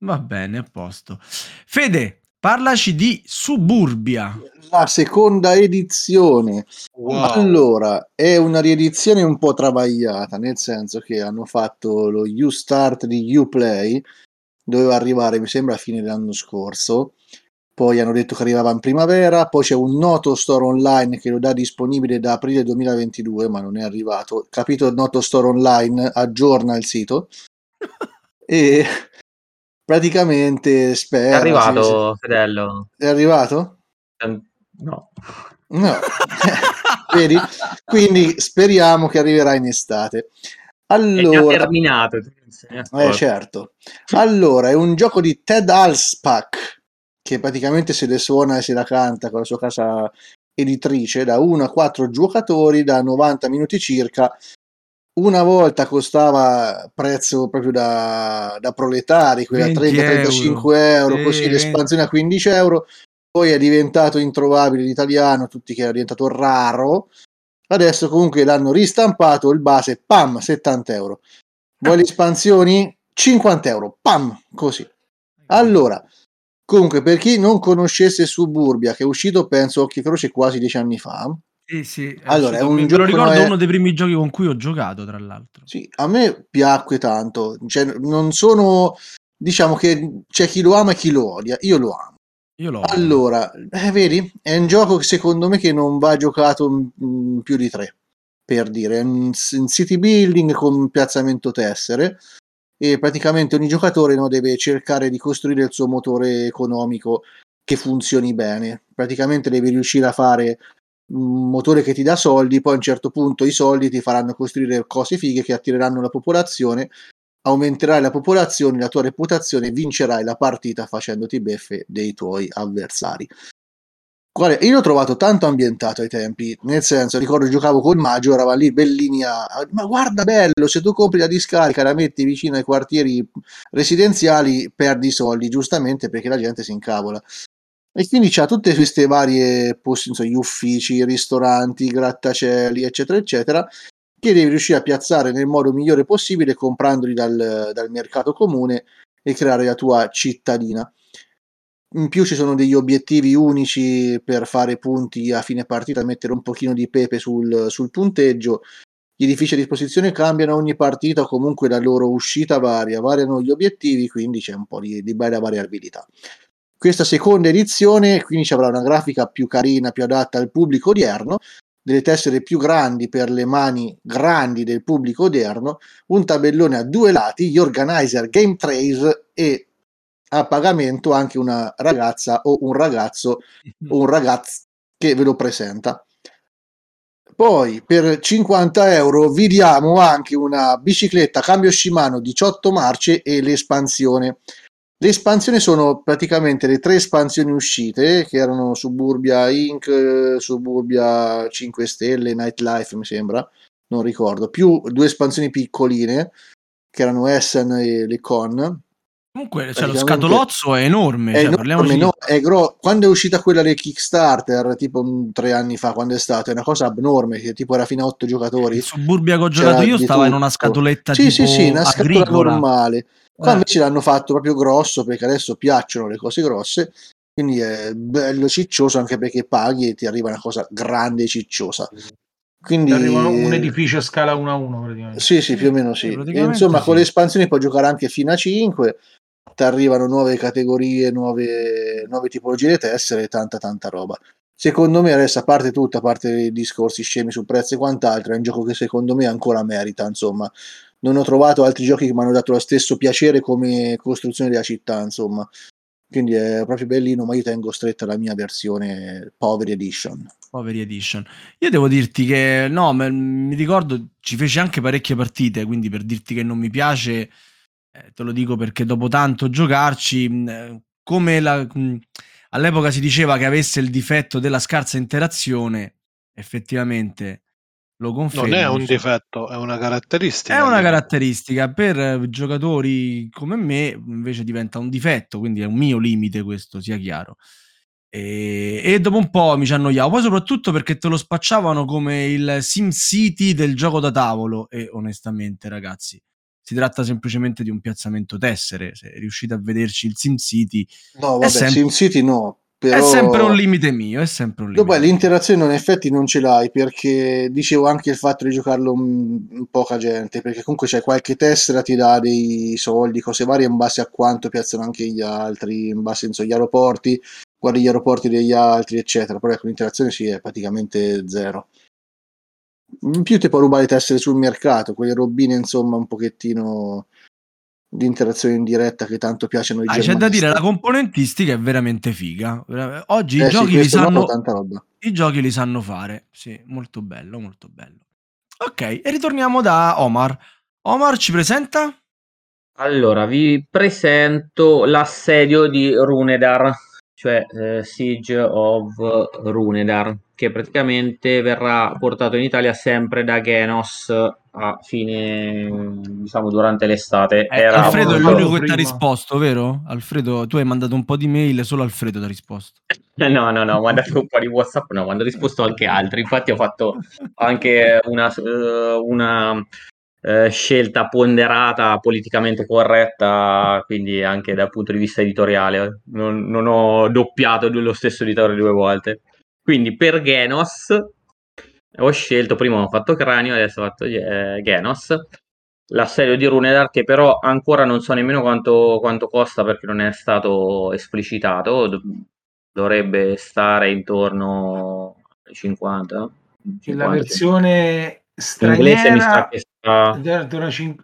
Speaker 1: Va bene, a posto. Fede, parlaci di Suburbia.
Speaker 4: La seconda edizione. Wow. Allora, è una riedizione un po' travagliata, nel senso che hanno fatto lo You Start di Uplay, doveva arrivare, mi sembra, a fine dell'anno scorso. Poi hanno detto che arrivava in primavera, poi c'è un noto store online che lo dà disponibile da aprile 2022, ma non è arrivato. Capito il noto store online aggiorna il sito. e praticamente spera.
Speaker 5: È arrivato, Fedello.
Speaker 4: È arrivato?
Speaker 5: No.
Speaker 4: No. Vedi? Quindi speriamo che arriverà in estate. Allora,
Speaker 5: è terminato.
Speaker 4: Eh, certo. Allora, è un gioco di Ted Alspack che praticamente se le suona e se la canta con la sua casa editrice da 1 a 4 giocatori da 90 minuti circa. Una volta costava prezzo proprio da, da proletari, quella 30-35 euro, sì, così l'espansione a 15 euro. Poi è diventato introvabile l'italiano, tutti che era diventato raro Adesso comunque l'hanno ristampato, il base, pam, 70 euro. Vuoi le espansioni? 50 euro, pam, così. Allora, comunque, per chi non conoscesse Suburbia, che è uscito, penso, Occhi Feroce quasi dieci anni fa.
Speaker 1: Sì, sì. Allora, è un gioco. Lo ricordo è... uno dei primi giochi con cui ho giocato, tra l'altro.
Speaker 4: Sì, a me piacque tanto. Cioè, non sono. Diciamo che c'è chi lo ama e chi lo odia. Io lo amo.
Speaker 1: Io lo
Speaker 4: allora, eh, vedi, è un gioco che secondo me che non va giocato in, più di tre, per dire, un, city building con piazzamento tessere e praticamente ogni giocatore no, deve cercare di costruire il suo motore economico che funzioni bene. Praticamente devi riuscire a fare un motore che ti dà soldi, poi a un certo punto i soldi ti faranno costruire cose fighe che attireranno la popolazione aumenterai la popolazione, la tua reputazione vincerai la partita facendoti beffe dei tuoi avversari. Quale? Io l'ho trovato tanto ambientato ai tempi, nel senso, ricordo giocavo con Maggio, eravamo lì bellini a... ma guarda bello, se tu compri la discarica la metti vicino ai quartieri residenziali perdi soldi, giustamente perché la gente si incavola. E quindi c'ha tutte queste varie posti, insomma, gli uffici, ristoranti, grattacieli, eccetera, eccetera, che devi riuscire a piazzare nel modo migliore possibile comprandoli dal, dal mercato comune e creare la tua cittadina. In più ci sono degli obiettivi unici per fare punti a fine partita, mettere un pochino di pepe sul, sul punteggio. Gli edifici a disposizione cambiano ogni partita comunque la loro uscita varia, variano gli obiettivi, quindi c'è un po' di, di bella variabilità. Questa seconda edizione quindi ci avrà una grafica più carina, più adatta al pubblico odierno, delle tessere più grandi per le mani grandi del pubblico odierno, un tabellone a due lati, gli organizer Game Trace e a pagamento anche una ragazza o un ragazzo o un ragazzo che ve lo presenta. Poi per 50 euro vi diamo anche una bicicletta cambio Shimano 18 marce e l'espansione le espansioni sono praticamente le tre espansioni uscite, che erano Suburbia Inc., Suburbia 5 Stelle, Nightlife mi sembra, non ricordo, più due espansioni piccoline, che erano Essen e le Con,
Speaker 1: Comunque, cioè, lo scatolozzo è enorme.
Speaker 4: È,
Speaker 1: cioè,
Speaker 4: enorme no, è gro- quando è uscita quella del Kickstarter, tipo mm, tre anni fa, quando è stata, è una cosa abnorme, che tipo era fino a otto giocatori. Il
Speaker 1: Suburbia che ho giocato io stava tutto. in una scatoletta
Speaker 4: sì,
Speaker 1: tipo
Speaker 4: sì, sì, una
Speaker 1: agricola.
Speaker 4: scatola normale. Qua eh. invece l'hanno fatto proprio grosso, perché adesso piacciono le cose grosse, quindi è bello ciccioso anche perché paghi e ti arriva una cosa grande e cicciosa. Quindi
Speaker 3: arriva un edificio a scala 1 a 1 praticamente.
Speaker 4: Sì, sì, più o meno sì. E, insomma, sì. con le espansioni puoi giocare anche fino a 5 ti arrivano nuove categorie, nuove, nuove tipologie di tessere e tanta tanta roba. Secondo me adesso a parte tutto, a parte i discorsi scemi su prezzi e quant'altro, è un gioco che secondo me ancora merita, insomma. Non ho trovato altri giochi che mi hanno dato lo stesso piacere come costruzione della città, insomma. Quindi è proprio bellino, ma io tengo stretta la mia versione Poveri Edition.
Speaker 1: Poveri Edition. Io devo dirti che no, mi ricordo ci fece anche parecchie partite, quindi per dirti che non mi piace eh, te lo dico perché dopo tanto giocarci, mh, eh, come la, mh, all'epoca si diceva che avesse il difetto della scarsa interazione, effettivamente lo confermo.
Speaker 2: Non è un difetto, è una caratteristica.
Speaker 1: È una caratteristica. Per eh, giocatori come me invece diventa un difetto, quindi è un mio limite questo, sia chiaro. E, e, dopo un po' mi ci annoiavo, poi soprattutto perché te lo spacciavano come il Sim City del gioco da tavolo e onestamente ragazzi si tratta semplicemente di un piazzamento tessere. Se riuscite a vederci il SimCity,
Speaker 4: no, vabbè, sem- SimCity no. Però...
Speaker 1: È sempre un limite mio, è sempre un limite.
Speaker 4: Poi l'interazione in effetti non ce l'hai perché dicevo anche il fatto di giocarlo in, poca gente, perché comunque c'è qualche tessera ti dà dei soldi, cose varie in base a quanto piazzano anche gli altri, in base agli aeroporti, guardi gli aeroporti degli altri, eccetera. Però ecco l'interazione sì è praticamente zero in più ti può rubare tessere sul mercato, quelle robine insomma un pochettino di interazione in diretta che tanto piacciono i
Speaker 1: ah, C'è da dire, la componentistica è veramente figa. Oggi eh i, giochi sì, li sanno, i giochi li sanno fare. Sì, molto bello, molto bello. Ok, e ritorniamo da Omar. Omar ci presenta?
Speaker 5: Allora, vi presento l'assedio di Runedar cioè eh, Siege of Runedar, che praticamente verrà portato in Italia sempre da Genos a fine, diciamo, durante l'estate.
Speaker 1: Eh, Alfredo è l'unico che ti ha risposto, vero? Alfredo, tu hai mandato un po' di mail, solo Alfredo ti ha risposto.
Speaker 5: No, no, no, ho mandato un po' di WhatsApp, no, quando ho risposto anche altri. Infatti ho fatto anche una, eh, una eh, scelta ponderata, politicamente corretta, quindi anche dal punto di vista editoriale. Non, non ho doppiato lo stesso editore due volte. Quindi per Genos ho scelto, prima ho fatto Cranio, adesso ho fatto eh, Genos. L'assedio di Runedar che però ancora non so nemmeno quanto, quanto costa perché non è stato esplicitato, dovrebbe stare intorno ai 50.
Speaker 3: 50 la versione straniera mi sa che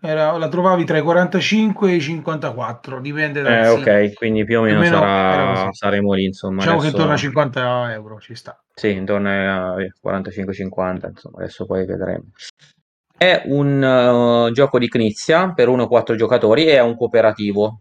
Speaker 3: era, la trovavi tra i 45 e i
Speaker 5: 54 dipende da eh, ok quindi più o meno, più o meno sarà, saremo lì insomma
Speaker 3: diciamo adesso... che intorno a 50 euro ci sta.
Speaker 5: Sì intorno a 45-50 insomma adesso poi vedremo. È un uh, gioco di Knizia per 1-4 giocatori e è un cooperativo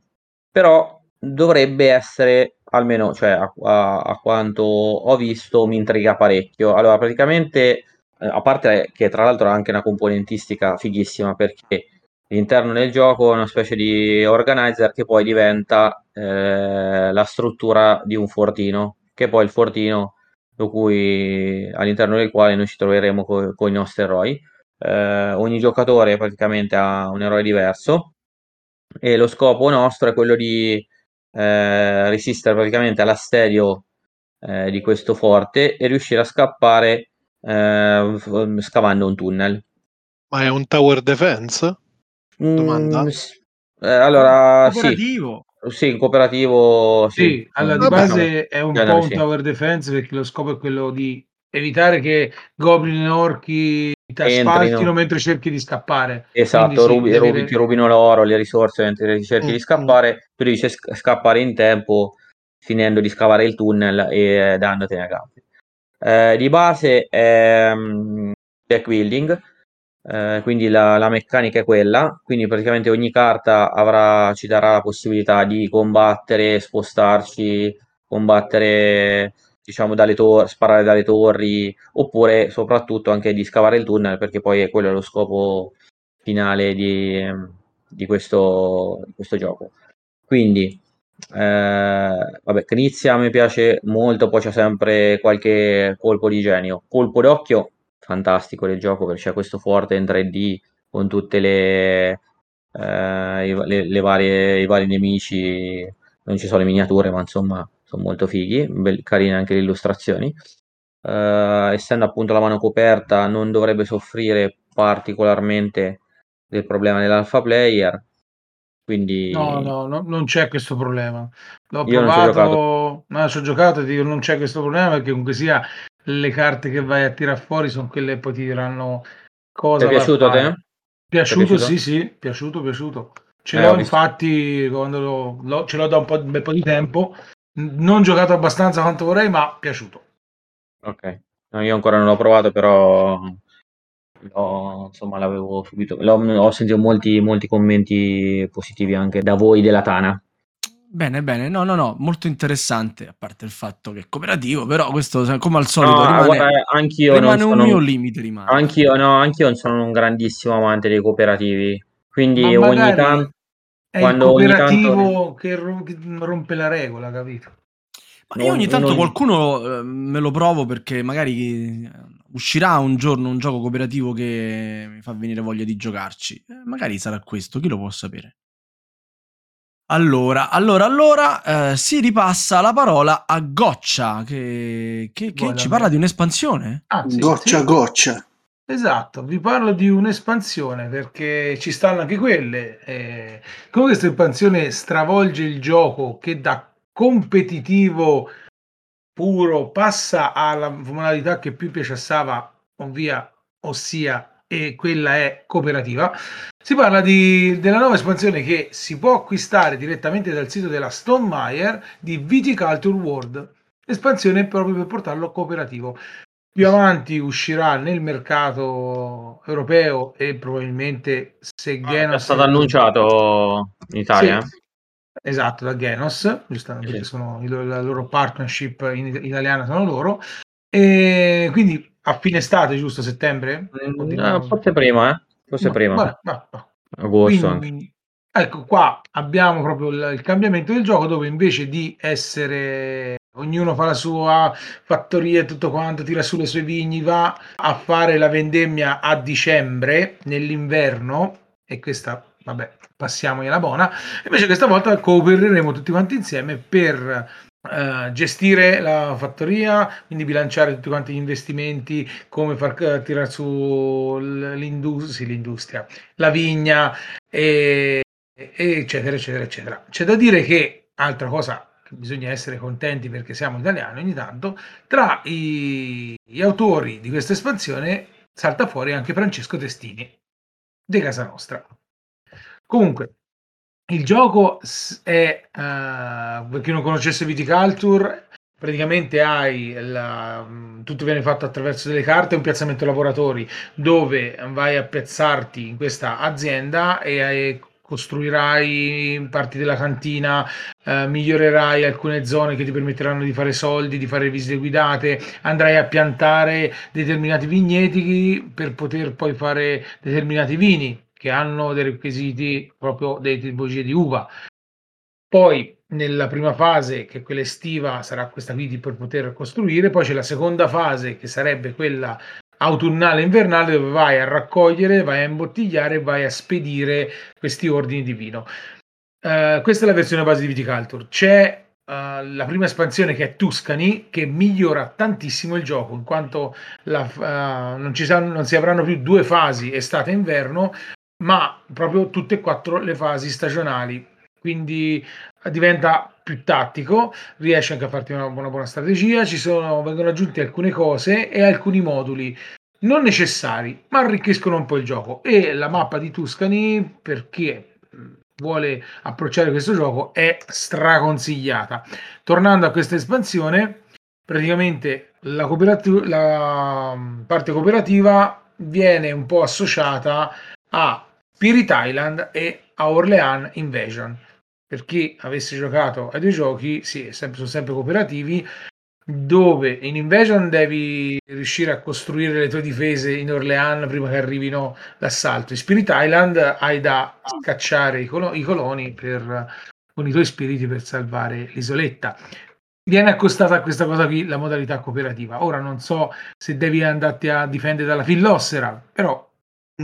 Speaker 5: però dovrebbe essere almeno cioè a, a, a quanto ho visto mi intriga parecchio. Allora praticamente eh, a parte che tra l'altro ha anche una componentistica fighissima perché all'interno del gioco è una specie di organizer che poi diventa eh, la struttura di un fortino, che è poi il fortino cui, all'interno del quale noi ci troveremo con co i nostri eroi. Eh, ogni giocatore praticamente ha un eroe diverso e lo scopo nostro è quello di eh, resistere praticamente all'assedio eh, di questo forte e riuscire a scappare eh, scavando un tunnel.
Speaker 2: Ma è un tower defense? Domanda. Mm,
Speaker 5: eh, allora, cooperativo. Sì, sì, cooperativo. Sì,
Speaker 3: sì allora di base è un po' un sì. tower defense perché lo scopo è quello di evitare che goblin e orchi ti asfaltino mentre cerchi di scappare.
Speaker 5: Esatto, rubi, sì, rubi, ti rubino l'oro, le risorse mentre cerchi mm, di scappare, mm. tu devi scappare in tempo finendo di scavare il tunnel e dandoti a gambe. Eh, di base è um, deck building, eh, quindi la, la, meccanica è quella, quindi praticamente ogni carta avrà, ci darà la possibilità di combattere, spostarci, combattere, diciamo, dalle torri, sparare dalle torri, oppure soprattutto anche di scavare il tunnel, perché poi è quello lo scopo finale di, di, questo, di questo gioco. Quindi, eh, vabbè, Knizia mi piace molto, poi c'è sempre qualche colpo di genio. Colpo d'occhio, fantastico del gioco, perché c'è questo forte in 3D con tutte le, eh, le, le varie, i vari nemici, non ci sono le miniature, ma insomma sono molto fighi, Bell- carine anche le illustrazioni. Uh, essendo appunto la mano coperta, non dovrebbe soffrire particolarmente del problema dell'alpha player. Quindi
Speaker 3: no, no, no, non c'è questo problema. L'ho io provato, non ci ho giocato e dico non c'è questo problema perché comunque sia le carte che vai a tirare fuori sono quelle che poi ti diranno cosa.
Speaker 5: Ti è piaciuto a te?
Speaker 3: Piaciuto, piaciuto, sì, sì, piaciuto, piaciuto. Ce eh, l'ho infatti quando lo, lo, ce l'ho da un, po', un bel po' di tempo. Non giocato abbastanza quanto vorrei, ma piaciuto.
Speaker 5: Ok, no, io ancora non l'ho provato, però l'ho, insomma, l'avevo subito. L'ho, ho sentito molti, molti commenti positivi anche da voi della Tana.
Speaker 1: Bene, bene, no, no, no, molto interessante, a parte il fatto che è cooperativo, però questo come al solito no, rimane, guarda,
Speaker 5: anch'io
Speaker 1: rimane
Speaker 5: un
Speaker 1: sono, mio limite. Rimane.
Speaker 5: Anch'io, no, anch'io non sono un grandissimo amante dei cooperativi, quindi ogni tanto...
Speaker 3: È quando il cooperativo tanto... che rompe la regola, capito?
Speaker 1: Ma io ogni tanto non... qualcuno eh, me lo provo perché magari uscirà un giorno un gioco cooperativo che mi fa venire voglia di giocarci. Eh, magari sarà questo, chi lo può sapere. Allora, allora, allora, eh, si ripassa la parola a Goccia, che, che, che ci parla di un'espansione.
Speaker 4: Ah, sì, goccia, sì. goccia.
Speaker 3: Esatto, vi parlo di un'espansione perché ci stanno anche quelle. Eh, come questa espansione stravolge il gioco che da competitivo puro passa alla modalità che più piace a Sava, ovvia, ossia, e quella è cooperativa. Si parla di, della nuova espansione che si può acquistare direttamente dal sito della Stone Meyer di Viticulture World, espansione proprio per portarlo cooperativo. Più avanti uscirà nel mercato europeo e probabilmente se
Speaker 5: ah. È stato annunciato in Italia?
Speaker 3: Sì, Esatto, da Genos, giustamente, sì. sono la loro partnership in italiana sono loro. E quindi a fine estate, giusto? Settembre?
Speaker 5: Mm, no, forse prima, eh? Forse no, prima. Vabbè, vabbè. Agosto quindi,
Speaker 3: Ecco, qua abbiamo proprio il, il cambiamento del gioco dove invece di essere ognuno fa la sua fattoria e tutto quanto, tira su le sue vigni, va a fare la vendemmia a dicembre, nell'inverno, e questa, vabbè, passiamogliela buona. Invece questa volta coopereremo tutti quanti insieme per Uh, gestire la fattoria, quindi bilanciare tutti quanti gli investimenti, come far uh, tirare su l'industria, sì, l'industria la vigna, e, e, eccetera, eccetera, eccetera. C'è da dire che, altra cosa bisogna essere contenti perché siamo italiani ogni tanto, tra i, gli autori di questa espansione salta fuori anche Francesco Testini, di casa nostra. Comunque, il gioco è, uh, per chi non conoscesse Viticulture, praticamente hai la, mm, tutto viene fatto attraverso delle carte un piazzamento lavoratori dove vai a piazzarti in questa azienda e hai costruirai parti della cantina, eh, migliorerai alcune zone che ti permetteranno di fare soldi, di fare visite guidate, andrai a piantare determinati vigneti per poter poi fare determinati vini che hanno dei requisiti proprio delle tipologie di uva. Poi nella prima fase, che è quella estiva, sarà questa quindi per poter costruire, poi c'è la seconda fase che sarebbe quella autunnale invernale dove vai a raccogliere, vai a imbottigliare, vai a spedire questi ordini di vino. Uh, questa è la versione base di Viticulture. C'è Uh, la prima espansione che è Tuscany che migliora tantissimo il gioco in quanto la, uh, non, ci saranno, non si avranno più due fasi estate e inverno ma proprio tutte e quattro le fasi stagionali. Quindi eh, diventa più tattico, riesce anche a farti una buona, buona strategia, ci sono, vengono aggiunte alcune cose e alcuni moduli non necessari, ma arricchiscono un po' il gioco. E la mappa di Tuscany, per chi vuole approcciare questo gioco, è straconsigliata. Tornando a questa espansione, praticamente la, la parte cooperativa viene un po' associata a Spirit Island e a Orleans Invasion. Per chi avesse giocato ai due giochi, sì, sempre, sono sempre cooperativi, dove in Invasion devi riuscire a costruire le tue difese in Orleans prima che arrivino l'assalto. In Spirit Island hai da scacciare i, colo- i coloni per con i tuoi spiriti per salvare l'isoletta. Viene accostata a questa cosa qui la modalità cooperativa. Ora non so se devi andarti a difendere dalla fillossera, però.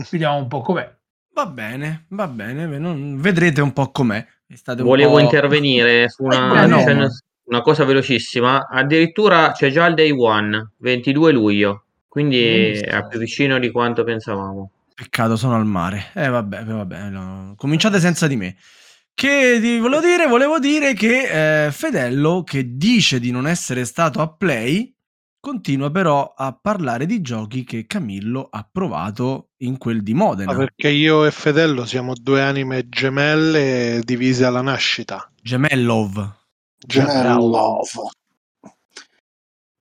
Speaker 3: Vediamo un po' com'è.
Speaker 1: Va bene, va bene, vedrete un po' com'è.
Speaker 5: Volevo
Speaker 1: po'...
Speaker 5: intervenire su una, eh, no. una, cosa velocissima. Addirittura c'è già il day one, 22 luglio, quindi è più vicino di quanto pensavamo.
Speaker 1: Peccato, sono al mare. Eh vabbè, vabbè no. cominciate senza di me. Che ti volevo dire? Volevo dire che eh, Fedello, che dice di non essere stato a Play, continua però a parlare di giochi che Camillo ha provato in quel di Modena.
Speaker 2: Ah, perché io e Fedello siamo due anime gemelle divise alla nascita.
Speaker 1: Gemellov.
Speaker 4: Gemellov.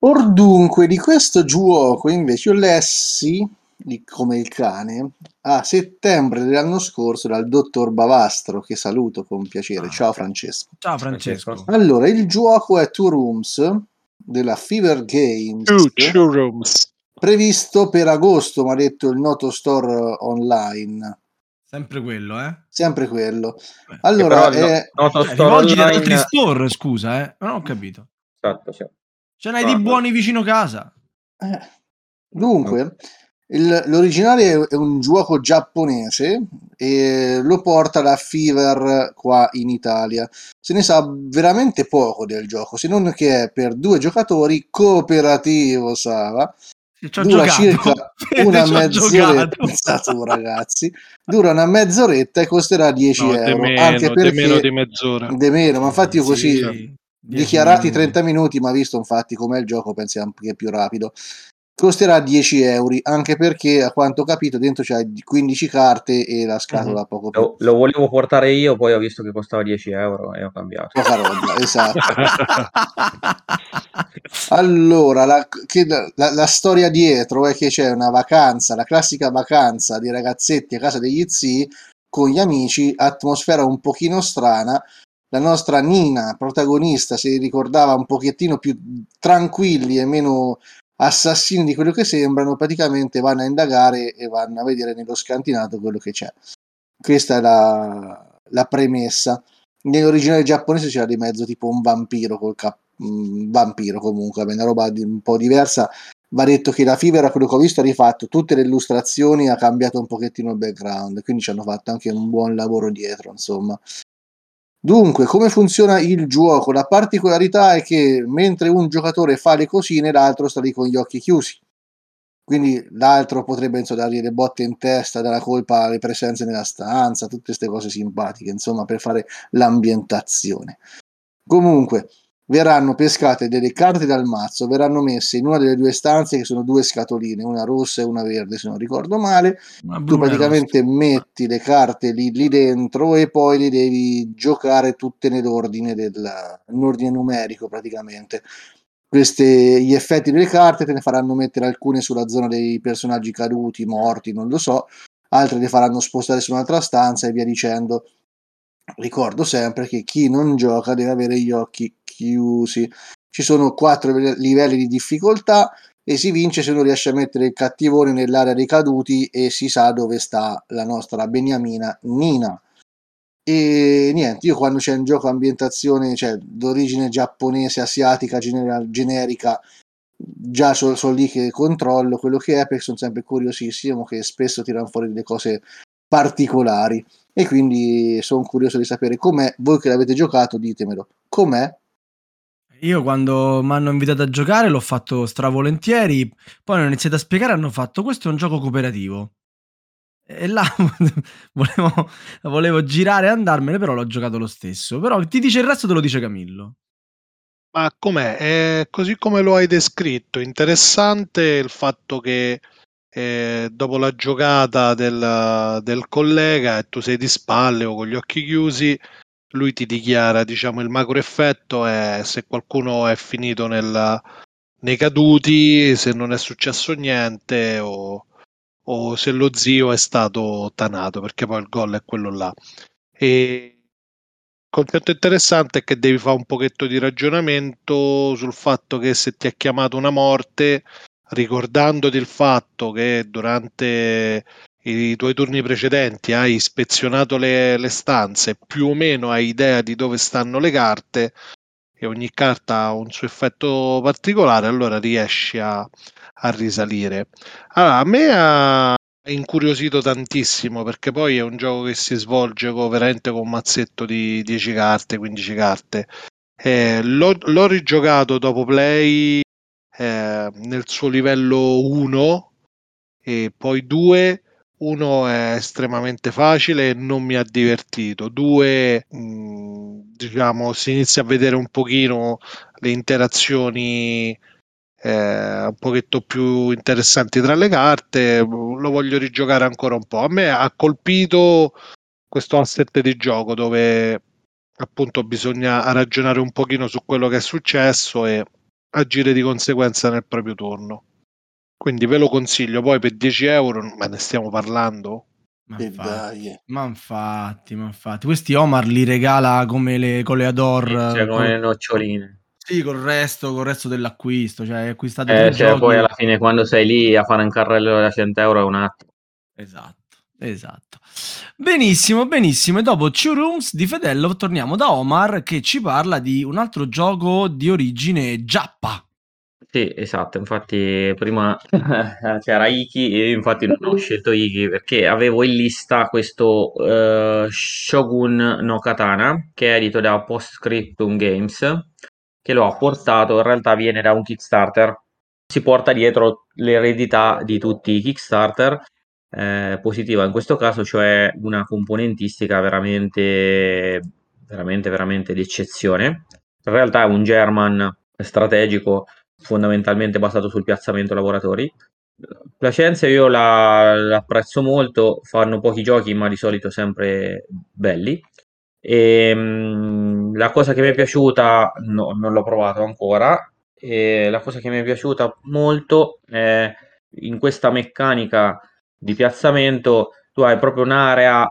Speaker 4: Or dunque, di questo gioco invece io lessi come il cane a settembre dell'anno scorso dal dottor Bavastro che saluto con piacere ah. ciao Francesco
Speaker 1: ciao Francesco
Speaker 4: allora il gioco è Two Rooms della Fever Games
Speaker 2: two, two Rooms.
Speaker 4: previsto per agosto mi ha detto il noto store online.
Speaker 1: Sempre quello eh?
Speaker 4: Sempre quello. Beh, allora è...
Speaker 1: noto eh, store online... altri store scusa eh? Non ho capito.
Speaker 5: Esatto sì.
Speaker 1: ce n'hai ah, di buoni vicino casa.
Speaker 4: Eh. dunque il, l'originale è un gioco giapponese e lo porta la Fever qua in Italia. Se ne sa veramente poco del gioco, se non che è per due giocatori cooperativo, Sava. Dura giocato. circa una mezz'oretta, pensato ragazzi, dura una mezz'oretta e costerà 10 no, euro.
Speaker 2: Meno, anche perché, meno di mezz'ora.
Speaker 4: De meno, ma infatti io così sì, dichiarati 30 minuti, ma visto infatti com'è il gioco, pensiamo che è più rapido costerà 10 euro anche perché a quanto ho capito dentro c'è 15 carte e la scatola mm-hmm. poco più.
Speaker 5: lo, lo, volevo portare io poi ho visto che costava 10 euro e ho cambiato.
Speaker 4: Poca roba esatto. Allora la, che, la, la, storia dietro è che c'è una vacanza la classica vacanza di ragazzetti a casa degli zii con gli amici atmosfera un pochino strana. La nostra Nina, protagonista, si ricordava un pochettino più tranquilli e meno assassini di quello che sembrano, praticamente vanno a indagare e vanno a vedere nello scantinato quello che c'è. Questa è la, la premessa. Nell'originale giapponese c'era di mezzo tipo un vampiro col cap- un vampiro comunque, una roba di, un po' diversa. Va detto che la Fiverr, quello che ho visto, ha rifatto tutte le illustrazioni, ha cambiato un pochettino il background, quindi ci hanno fatto anche un buon lavoro dietro, insomma. Dunque, come funziona il gioco? La particolarità è che mentre un giocatore fa le cosine, l'altro sta lì con gli occhi chiusi. Quindi l'altro potrebbe insomma, dargli le botte in testa, dare la colpa alle presenze nella stanza, tutte queste cose simpatiche, insomma, per fare l'ambientazione. Comunque, verranno pescate delle carte dal mazzo, verranno messe in una delle due stanze che sono due scatoline, una rossa e una verde se non ricordo male. Tu praticamente metti le carte lì, lì, dentro e poi le devi giocare tutte nell'ordine, del, nell'ordine numerico praticamente. Queste, gli effetti delle carte te ne faranno mettere alcune sulla zona dei personaggi caduti, morti, non lo so, altre le faranno spostare su un'altra stanza e via dicendo. Ricordo sempre che chi non gioca deve avere gli occhi chiusi. Ci sono quattro livelli di difficoltà e si vince se uno riesce a mettere il cattivone nell'area dei caduti e si sa dove sta la nostra beniamina Nina. E niente, io quando c'è un gioco ambientazione, cioè d'origine giapponese, asiatica, gener- generica, già sono, sono lì che controllo quello che è perché sono sempre curiosissimo che spesso tirano fuori delle cose particolari e quindi sono curioso di sapere com'è voi che l'avete giocato ditemelo com'è
Speaker 1: io quando mi hanno invitato a giocare l'ho fatto stravolentieri, poi hanno iniziato a spiegare, hanno fatto questo è un gioco cooperativo. E là volevo, volevo girare e andarmene, però l'ho giocato lo stesso. Però ti dice il resto, te lo dice Camillo.
Speaker 2: Ma com'è? È così come lo hai descritto. Interessante il fatto che eh, dopo la giocata del, del collega e tu sei di spalle o con gli occhi chiusi, lui ti dichiara, diciamo, il macro effetto è se qualcuno è finito nel, nei caduti, se non è successo niente o, o, se lo zio è stato tanato, perché poi il gol è quello là. E il concetto interessante è che devi fare un pochetto di ragionamento sul fatto che se ti ha chiamato una morte, ricordandoti il fatto che durante i tuoi turni precedenti hai ispezionato le, le stanze, più o meno hai idea di dove stanno le carte e ogni carta ha un suo effetto particolare, allora riesci a, a risalire. Allora, a me ha incuriosito tantissimo perché poi è un gioco che si svolge con, veramente con un mazzetto di 10 carte, 15 carte. Eh, l'ho, l'ho, rigiocato dopo play eh, nel suo livello 1 e poi 2 uno è estremamente facile e non mi ha divertito. Due, mh, mm, diciamo, si inizia a vedere un pochino le interazioni eh, un pochetto più interessanti tra le carte. Lo voglio rigiocare ancora un po'. A me ha colpito questo asset di gioco dove appunto bisogna ragionare un pochino su quello che è successo e agire di conseguenza nel proprio turno. Quindi ve lo consiglio, poi per 10 euro, ma ne stiamo parlando?
Speaker 1: Ma infatti, ma infatti, ma infatti, questi Omar li regala come le, con le Ador.
Speaker 5: Sì, cioè come le noccioline.
Speaker 1: Sì, col resto, col resto dell'acquisto, cioè acquistate
Speaker 5: eh, cioè, poi alla fine quando sei lì a fare un carrello da 100 euro è un attimo.
Speaker 1: Esatto, esatto. Benissimo, benissimo. E dopo Two Rooms di Fedello torniamo da Omar che ci parla di un altro gioco di origine giappa.
Speaker 5: Sì, esatto, infatti prima c'era Iki e infatti non ho scelto Iki perché avevo in lista questo uh, Shogun no Katana che è edito da Postscriptum Games che lo ha portato, in realtà viene da un Kickstarter, si porta dietro l'eredità di tutti i Kickstarter eh, positiva in questo caso, cioè una componentistica veramente, veramente, veramente d'eccezione. In realtà è un German strategico fondamentalmente basato sul piazzamento lavoratori. Placenza io la, la apprezzo molto, fanno pochi giochi ma di solito sempre belli. E, ehm, la cosa che mi è piaciuta, no, non l'ho provato ancora, e la cosa che mi è piaciuta molto è in questa meccanica di piazzamento tu hai proprio un'area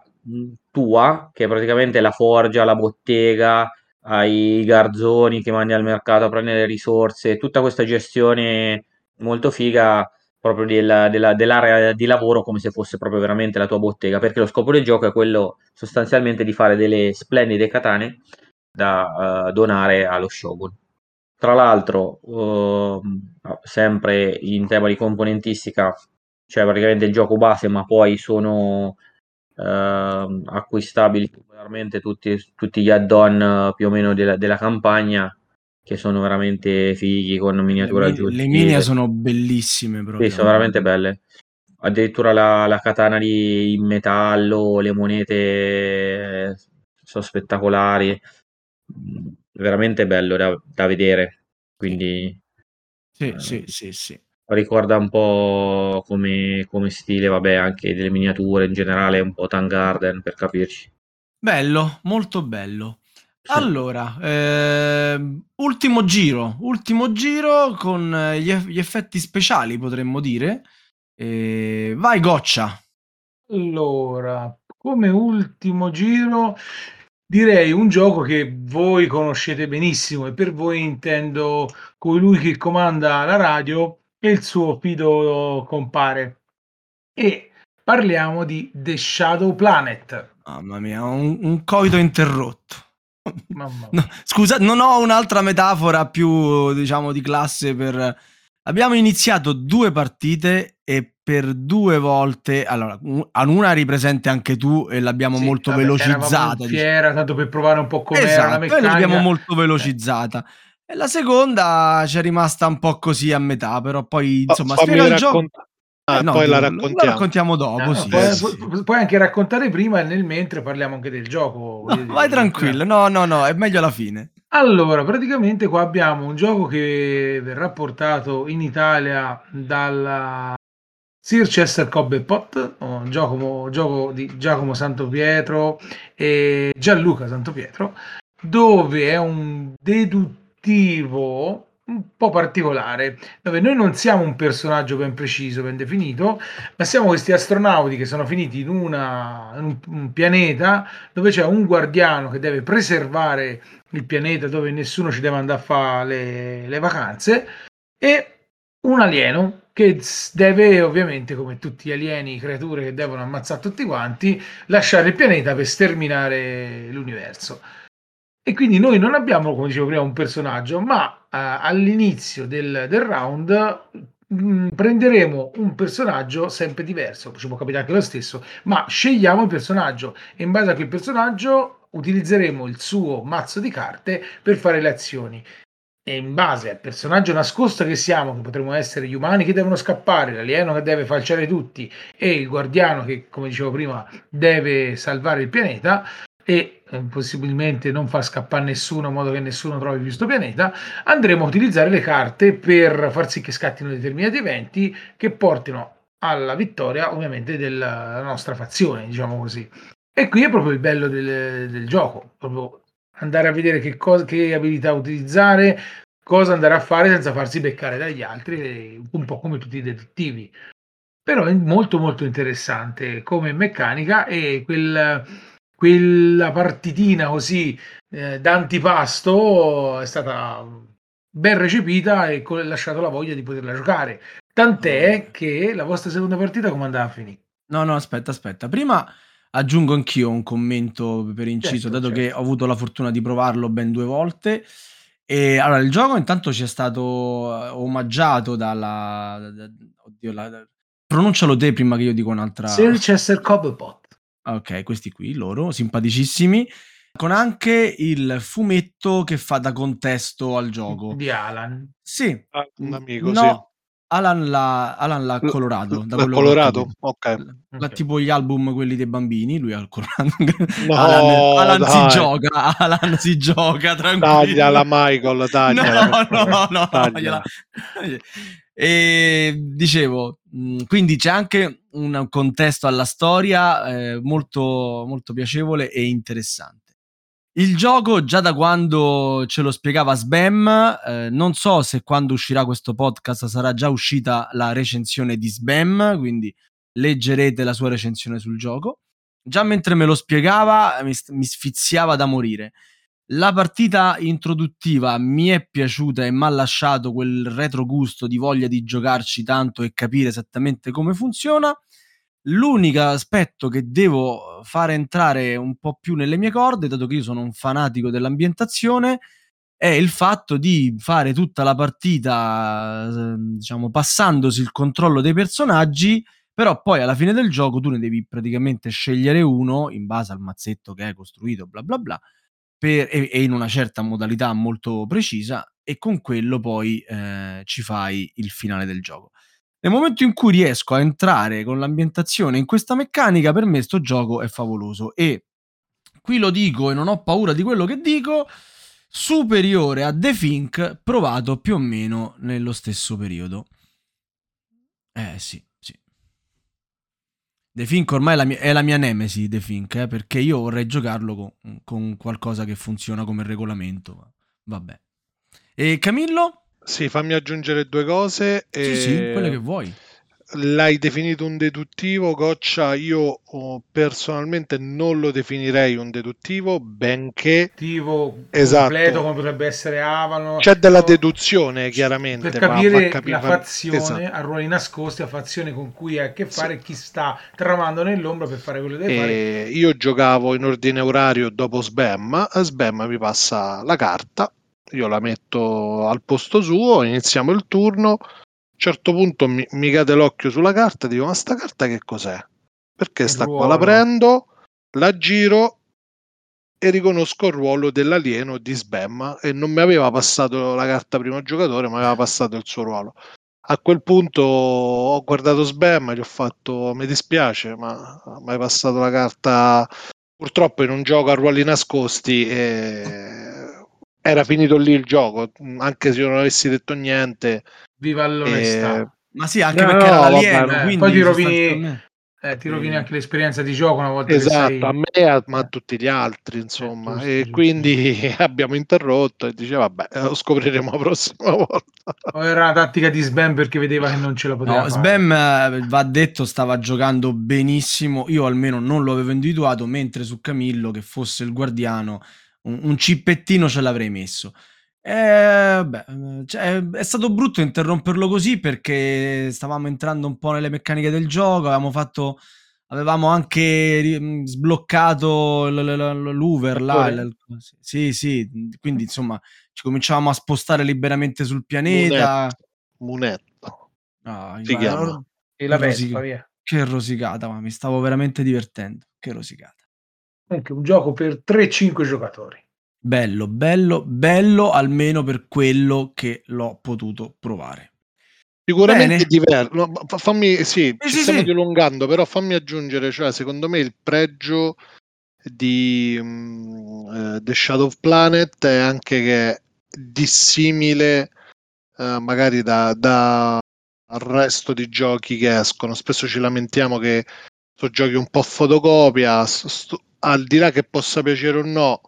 Speaker 5: tua che è praticamente la forgia, la bottega, ai garzoni che mandi al mercato a prendere le risorse, tutta questa gestione molto figa proprio della, della, dell'area di lavoro come se fosse proprio veramente la tua bottega, perché lo scopo del gioco è quello sostanzialmente di fare delle splendide katane da uh, donare allo shogun. Tra l'altro, uh, sempre in tema di componentistica, cioè praticamente il gioco base, ma poi sono uh, acquistabili regolarmente tutti, tutti gli add-on uh, più o meno della, della, campagna che sono veramente fighi con miniature aggiuntive.
Speaker 1: Le miniature sono bellissime proprio.
Speaker 5: Sì, sono veramente belle. Addirittura la, la katana di in metallo, le monete eh, sono spettacolari. Veramente bello da, da vedere. Quindi
Speaker 1: sì, eh, sì, sì, sì
Speaker 5: ricorda un po' come, come stile, vabbè, anche delle miniature in generale, un po' Tan Garden per capirci.
Speaker 1: Bello, molto bello. Sì. Allora, eh, ultimo giro, ultimo giro con eh, gli, gli effetti speciali, potremmo dire. Eh, vai, Goccia.
Speaker 3: Allora, come ultimo giro, direi un gioco che voi conoscete benissimo e per voi intendo colui che comanda la radio e il suo fido compare. E parliamo di The Shadow Planet.
Speaker 1: Mamma mia, un, un coito interrotto. No, scusa, non ho un'altra metafora più, diciamo, di classe per... Abbiamo iniziato due partite e per due volte, allora, una ripresente anche tu e l'abbiamo sì, molto vabbè, velocizzata.
Speaker 3: Fiera, diciamo. tanto per provare un po' come esatto,
Speaker 1: l'abbiamo molto velocizzata. Eh. E la seconda c'è rimasta un po' così a metà, però poi insomma
Speaker 2: Fammi spiega il gioco. Ah, eh, no, poi la raccontiamo. la
Speaker 1: raccontiamo dopo. No,
Speaker 3: sì, puoi, sì. puoi, anche raccontare prima e nel mentre parliamo anche del gioco.
Speaker 1: No, vai tranquillo, no, no, no, è meglio alla fine.
Speaker 3: Allora, praticamente qua abbiamo un gioco che verrà portato in Italia dalla Sir Chester Cobblepot, un gioco, gioco di Giacomo Santo Pietro e Gianluca Santo Pietro, dove è un deduttivo attivo un po' particolare, dove noi non siamo un personaggio ben preciso, ben definito, ma siamo questi astronauti che sono finiti in, una, in un, pianeta dove c'è un guardiano che deve preservare il pianeta dove nessuno ci deve andare a fare le, le vacanze e un alieno che deve ovviamente, come tutti gli alieni, creature che devono ammazzare tutti quanti, lasciare il pianeta per sterminare l'universo. E quindi noi non abbiamo, come dicevo prima, un personaggio, ma uh, all'inizio del, del round mh, mm, prenderemo un personaggio sempre diverso, ci può capitare anche lo stesso, ma scegliamo il personaggio. E in base a quel personaggio utilizzeremo il suo mazzo di carte per fare le azioni. E in base al personaggio nascosto che siamo, che potremmo essere gli umani che devono scappare, l'alieno che deve falciare tutti e il guardiano che, come dicevo prima, deve salvare il pianeta e eh, possibilmente non far scappare nessuno in modo che nessuno trovi più questo pianeta, andremo a utilizzare le carte per far sì che scattino determinati eventi che portino alla vittoria ovviamente della nostra fazione, diciamo così. E qui è proprio il bello del, del gioco, proprio andare a vedere che, cosa, che abilità utilizzare, cosa andare a fare senza farsi beccare dagli altri, un po' come tutti i detettivi. Però è molto molto interessante come meccanica e quel, quella partitina così eh, d'antipasto è stata ben recepita e ha lasciato la voglia di poterla giocare. Tant'è che la vostra seconda partita come andava a finire?
Speaker 1: No, no, aspetta, aspetta. Prima Aggiungo anch'io un commento per inciso, certo, dato certo. che ho avuto la fortuna di provarlo ben due volte. E allora, il gioco intanto ci è stato eh, omaggiato dalla. Da, da, oddio, la, da, pronuncialo te prima che io dico un'altra.
Speaker 3: Sir Chester Cobblepot.
Speaker 1: Ok, questi qui, loro, simpaticissimi. Con anche il fumetto che fa da contesto al gioco.
Speaker 3: Di Alan.
Speaker 1: Sì.
Speaker 2: Ah, un amico,
Speaker 1: no,
Speaker 2: sì.
Speaker 1: Alan l'ha, Alan l'ha colorato.
Speaker 2: Da colorato? Ok.
Speaker 1: La, okay. Tipo gli album, quelli dei bambini, lui ha colorato.
Speaker 2: No,
Speaker 1: Alan, Alan si gioca, Alan si gioca, tranquillo.
Speaker 2: Tagliala Michael, tagliala.
Speaker 1: No, no, no, tagliala. E dicevo, quindi c'è anche un contesto alla storia eh, molto, molto piacevole e interessante. Il gioco, già da quando ce lo spiegava Sbam, eh, non so se quando uscirà questo podcast sarà già uscita la recensione di Sbam, quindi leggerete la sua recensione sul gioco. Già mentre me lo spiegava mi, mi sfiziava da morire. La partita introduttiva mi è piaciuta e mi ha lasciato quel retrogusto di voglia di giocarci tanto e capire esattamente come funziona. L'unico aspetto che devo fare entrare un po' più nelle mie corde, dato che io sono un fanatico dell'ambientazione, è il fatto di fare tutta la partita, ehm, diciamo, passandosi il controllo dei personaggi, però poi alla fine del gioco tu ne devi praticamente scegliere uno in base al mazzetto che hai costruito, bla bla bla, per, e, e, in una certa modalità molto precisa, e con quello poi eh, ci fai il finale del gioco. Nel momento in cui riesco a entrare con l'ambientazione in questa meccanica, per me sto gioco è favoloso e qui lo dico e non ho paura di quello che dico, superiore a The Fink provato più o meno nello stesso periodo. Eh sì. The Fink ormai è la mia, è la mia nemesi, The Fink, eh, perché io vorrei giocarlo con, con qualcosa che funziona come regolamento. Vabbè. E Camillo?
Speaker 2: Sì, fammi aggiungere due cose.
Speaker 1: Sì, sì, quelle che vuoi.
Speaker 2: L'hai definito un deduttivo, Goccia. Io oh, personalmente non lo definirei un deduttivo, benché
Speaker 3: deduttivo esatto. completo come potrebbe essere Avalon.
Speaker 2: C'è della deduzione, chiaramente.
Speaker 3: Per capire capi- la fazione esatto. a ruoli nascosti, a fazione con cui hai a che fare, sì. chi sta tramando nell'ombra per fare quello che deve fare.
Speaker 2: Io giocavo in ordine orario dopo Sbam. Sbam mi passa la carta io la metto al posto suo, iniziamo il turno. A un certo punto mi, mi cade l'occhio sulla carta e dico: Ma sta carta che cos'è? Perché sta qua? La prendo, la giro e riconosco il ruolo dell'alieno di Sbam e non mi aveva passato la carta primo giocatore, ma aveva passato il suo ruolo. A quel punto ho guardato Sbam e gli ho fatto: Mi dispiace, ma mi hai passato la carta purtroppo in un gioco a ruoli nascosti. E era finito lì il gioco, anche se io non avessi detto niente.
Speaker 3: Viva l'onestà.
Speaker 1: E... Ma sì, anche no, perché era l'alieno,
Speaker 3: eh, poi ti rovini, eh, ti rovini anche l'esperienza di gioco una volta
Speaker 2: esatto,
Speaker 3: sei...
Speaker 2: a me ma a tutti gli altri, insomma. Eh, giusto, e giusto, quindi giusto. abbiamo interrotto e diceva, vabbè, lo scopriremo la prossima volta.
Speaker 3: O era una tattica di Sbam perché vedeva che non ce la poteva no,
Speaker 1: fare. Sbam, eh, va detto, stava giocando benissimo. Io almeno non lo avevo individuato, mentre su Camillo, che fosse il guardiano un, un cippettino ce l'avrei messo. Eh, beh, cioè, è stato brutto interromperlo così perché stavamo entrando un po' nelle meccaniche del gioco, avevamo fatto avevamo anche sbloccato l'Uver là, sì, sì, quindi insomma ci cominciavamo a spostare liberamente sul pianeta.
Speaker 2: Munetto.
Speaker 1: Ah, si chiama.
Speaker 3: E la Vespa, via.
Speaker 1: Che rosicata, ma mi stavo veramente divertendo. Che rosicata.
Speaker 3: Anche un gioco per 3-5 giocatori.
Speaker 1: Bello, bello, bello almeno per quello che l'ho potuto provare.
Speaker 2: Sicuramente diverso. No, fammi, sì, eh, ci sì, stiamo sì. dilungando, però fammi aggiungere, cioè, secondo me il pregio di um, uh, The Shadow Planet è anche che è dissimile uh, magari da, da, al resto di giochi che escono. Spesso ci lamentiamo che sono giochi un po' fotocopia, sto, al di là che possa piacere o no,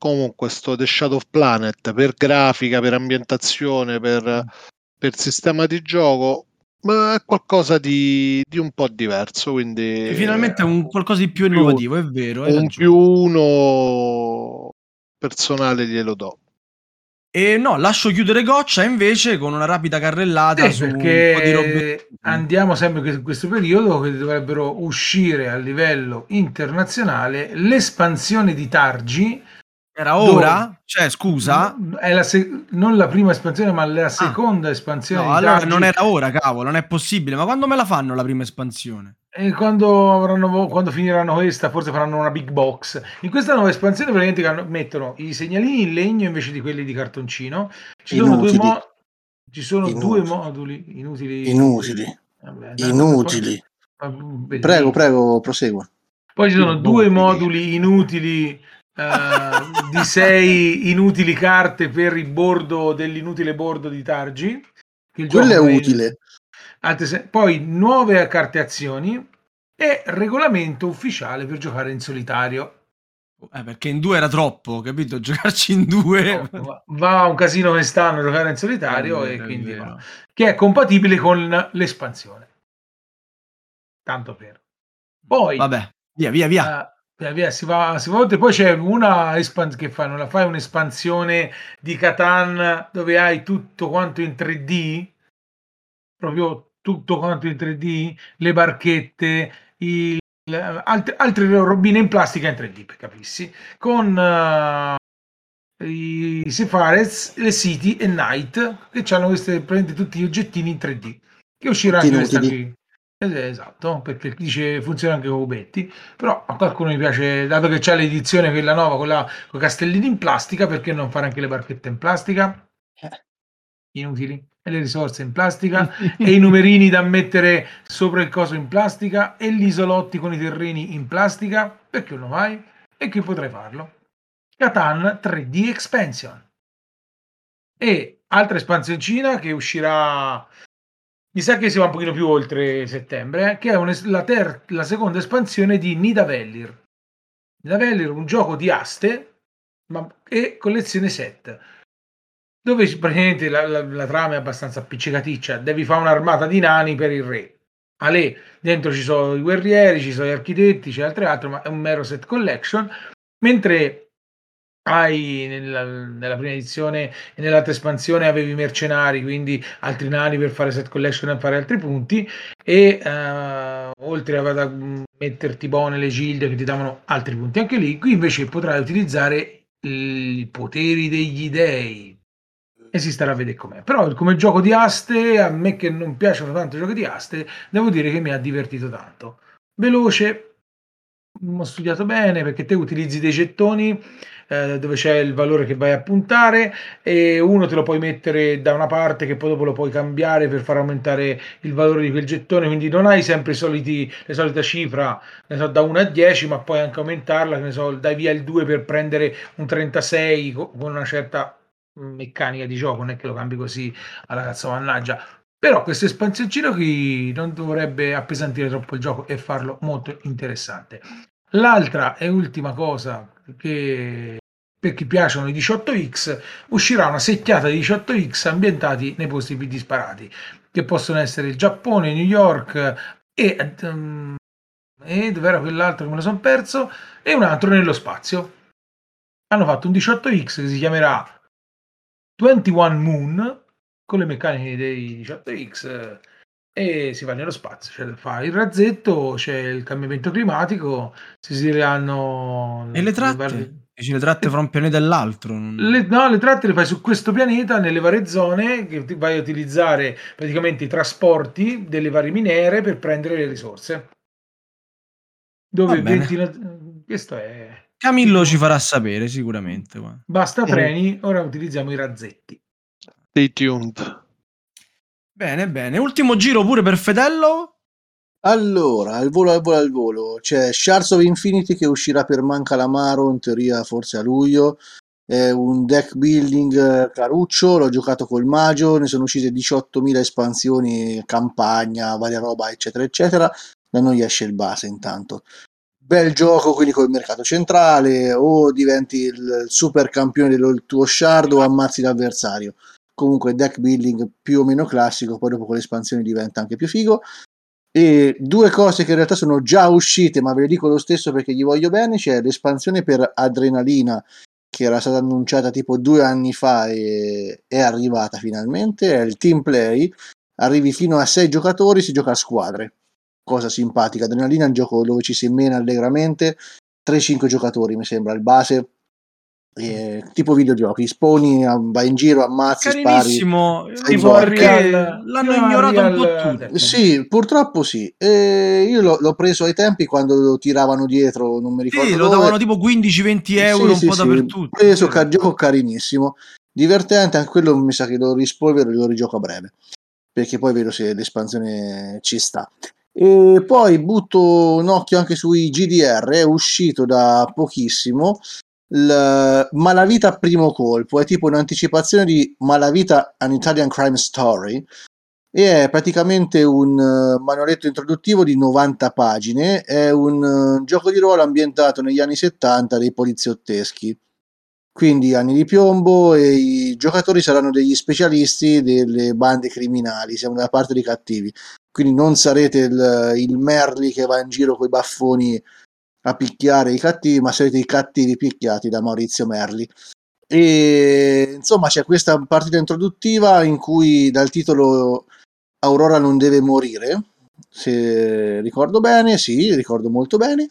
Speaker 2: comunque sto The Shadow Planet per grafica, per ambientazione, per mm per sistema di gioco ma è qualcosa di, di, un po' diverso. Quindi
Speaker 1: e finalmente è un qualcosa di più innovativo, è vero.
Speaker 2: Un più uno personale glielo do.
Speaker 1: E no, lascio chiudere Goccia invece con una rapida carrellata
Speaker 3: sì, su perché un po' di robe. Andiamo sempre in questo periodo che dovrebbero uscire a livello internazionale l'espansione di Targi
Speaker 1: era ora? Dove? Cioè, scusa?
Speaker 3: È la se- non la prima espansione, ma la ah. seconda ah. espansione.
Speaker 1: No, allora non era ora, cavolo, non è possibile. Ma quando me la fanno la prima espansione?
Speaker 3: E quando, avranno, quando finiranno questa, forse faranno una big box. In questa nuova espansione, praticamente mettono i segnalini in legno invece di quelli di cartoncino. Ci sono, due, mo- ci sono due, moduli inutili.
Speaker 4: Inutili. Vabbè, inutili. Prego, prego, prosegua.
Speaker 3: Poi ci sono due moduli inutili uh, di sei inutili carte per il bordo dell'inutile bordo di Targi.
Speaker 4: Quello è utile.
Speaker 3: Poi nuove carte azioni e regolamento ufficiale per giocare in solitario.
Speaker 1: Eh, perché in due era troppo, capito? Giocarci in due
Speaker 3: no, va un casino quest'anno giocare in solitario è e quindi no. che è compatibile con l'espansione. Tanto per. Poi
Speaker 1: vabbè, via via via.
Speaker 3: Via, via, si va, si va Poi c'è una espan- che fanno, la fai un'espansione di Catan dove hai tutto quanto in 3D, proprio tutto quanto in 3D, le barchette, il, altre, altre robine in plastica in 3D, per capissi, con uh, i Sefarez, le City e Night, che hanno queste, prende tutti gli oggettini in 3D, che uscirà anche questa qui. Esatto, perché dice funziona anche con Betty, però a qualcuno mi piace, dato che c'è l'edizione quella nuova con, la, con i castellini in plastica, perché non fare anche le barchette in plastica? Eh. Inutili. E le risorse in plastica, e i numerini da mettere sopra il coso in plastica, e gli isolotti con i terreni in plastica, perché non lo fai? E qui potrei farlo. Catan 3D Expansion. E altra espansioncina che uscirà mi sa che si va un pochino più oltre settembre, eh, che è la, ter- la, seconda espansione di Nidavellir. Nidavellir, un gioco di aste ma, e collezione set, dove praticamente la, la, la, trama è abbastanza appiccicaticcia, devi fare un'armata di nani per il re. Ale, dentro ci sono i guerrieri, ci sono gli architetti, c'è altre altre, ma è un mero set collection, mentre hai nella, nella, prima edizione e nell'altra espansione avevi mercenari, quindi altri nani per fare set collection e fare altri punti e uh, oltre a metterti buone le gilde che ti davano altri punti anche lì, qui invece potrai utilizzare i poteri degli dei e si starà a vedere com'è. Però come gioco di aste, a me che non piacciono tanto i giochi di aste, devo dire che mi ha divertito tanto. Veloce, ho studiato bene perché te utilizzi dei gettoni eh, dove c'è il valore che vai a puntare e uno te lo puoi mettere da una parte che poi dopo lo puoi cambiare per far aumentare il valore di quel gettone, quindi non hai sempre soliti, le solite cifra so, da 1 a 10, ma puoi anche aumentarla, ne so, dai via il 2 per prendere un 36 con una certa meccanica di gioco, non è che lo cambi così alla cazzo mannaggia. Però questo espansioncino qui non dovrebbe appesantire troppo il gioco e farlo molto interessante. L'altra e ultima cosa che per chi piacciono i 18x, uscirà una secchiata di 18x ambientati nei posti più disparati, che possono essere il Giappone, New York e, um, e dove era quell'altro che me lo sono perso, e un altro nello spazio. Hanno fatto un 18x che si chiamerà 21 Moon con le meccaniche dei 18X e si va nello spazio, cioè fa il razzetto, c'è il cambiamento climatico, si sireranno
Speaker 1: e le tratte? Vari... Dici le tratte fra un pianeta e l'altro?
Speaker 3: Le, no, le tratte le fai su questo pianeta nelle varie zone che vai a utilizzare praticamente i trasporti delle varie miniere per prendere le risorse. Dove 20... questo è
Speaker 1: Camillo ci farà sapere sicuramente.
Speaker 3: Basta treni, ora utilizziamo i razzetti.
Speaker 2: Stay tuned.
Speaker 1: Bene, bene. Ultimo giro pure per Fedello.
Speaker 4: Allora, al volo, al volo, al volo. C'è Shards of Infinity che uscirà per Manca Lamaro, in teoria forse a luglio. È un deck building eh, caruccio, l'ho giocato col Magio, ne sono uscite 18.000 espansioni, campagna, varia roba, eccetera, eccetera. Da noi esce il base intanto bel gioco quindi col mercato centrale o diventi il super campione del tuo shard o ammazzi l'avversario comunque deck building più o meno classico poi dopo con le espansioni diventa anche più figo e due cose che in realtà sono già uscite ma ve le dico lo stesso perché gli voglio bene c'è l'espansione per adrenalina che era stata annunciata tipo due anni fa e è arrivata finalmente è il team play arrivi fino a sei giocatori si gioca a squadre cosa simpatica. Adrenalina è un gioco dove ci si mena allegramente, 3-5 giocatori mi sembra il base. Eh, tipo videogiochi, sponi, vai in giro, ammazzi,
Speaker 1: Carinissimo, spari. Real, l'hanno ignorato un po' tutti.
Speaker 4: Sì, purtroppo sì. Eh, io l'ho, l'ho, preso ai tempi quando lo tiravano dietro, non mi ricordo. Sì,
Speaker 1: lo davano tipo 15-20 euro sì, un po' sì, dappertutto.
Speaker 4: Preso, ca- gioco carinissimo, divertente, anche quello mi sa che lo rispolvero e lo rigioco a breve perché poi vedo se l'espansione ci sta. E poi butto un occhio anche sui GDR, è uscito da pochissimo il Malavita primo colpo, è tipo un'anticipazione di Malavita An Italian Crime Story e è praticamente un uh, manualetto introduttivo di 90 pagine, è un uh, gioco di ruolo ambientato negli anni 70 dei poliziotteschi. Quindi anni di piombo e i giocatori saranno degli specialisti delle bande criminali, siamo dalla parte dei cattivi quindi non sarete il, il Merli che va in giro con i baffoni a picchiare i cattivi, ma sarete i cattivi picchiati da Maurizio Merli. E insomma c'è questa partita introduttiva in cui dal titolo Aurora non deve morire, se ricordo bene, sì, ricordo molto bene.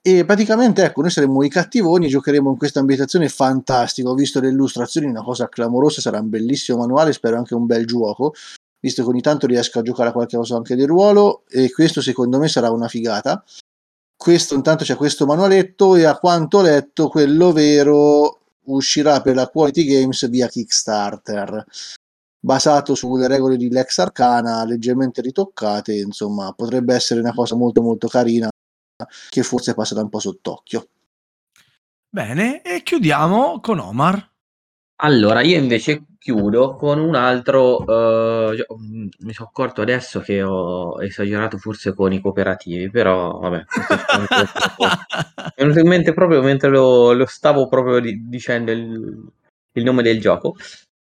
Speaker 4: E praticamente ecco, noi saremo i cattivoni e giocheremo in questa ambientazione fantastica. Ho visto le illustrazioni, una cosa clamorosa, sarà un bellissimo manuale, spero anche un bel gioco visto che ogni tanto riesco a giocare a qualche cosa anche del ruolo e questo secondo me sarà una figata. Questo intanto c'è questo manualetto e a quanto ho letto quello vero uscirà per la Quality Games via Kickstarter basato sulle regole di Lex Arcana leggermente ritoccate insomma potrebbe essere una cosa molto molto carina che forse passa da un po' sott'occhio.
Speaker 1: Bene e chiudiamo con Omar.
Speaker 5: Allora, io invece chiudo con un altro. eh, mi sono accorto adesso che ho esagerato forse con i cooperativi, però vabbè, Mi è venuto in mente proprio mentre lo, lo stavo proprio di- dicendo il, il nome del gioco,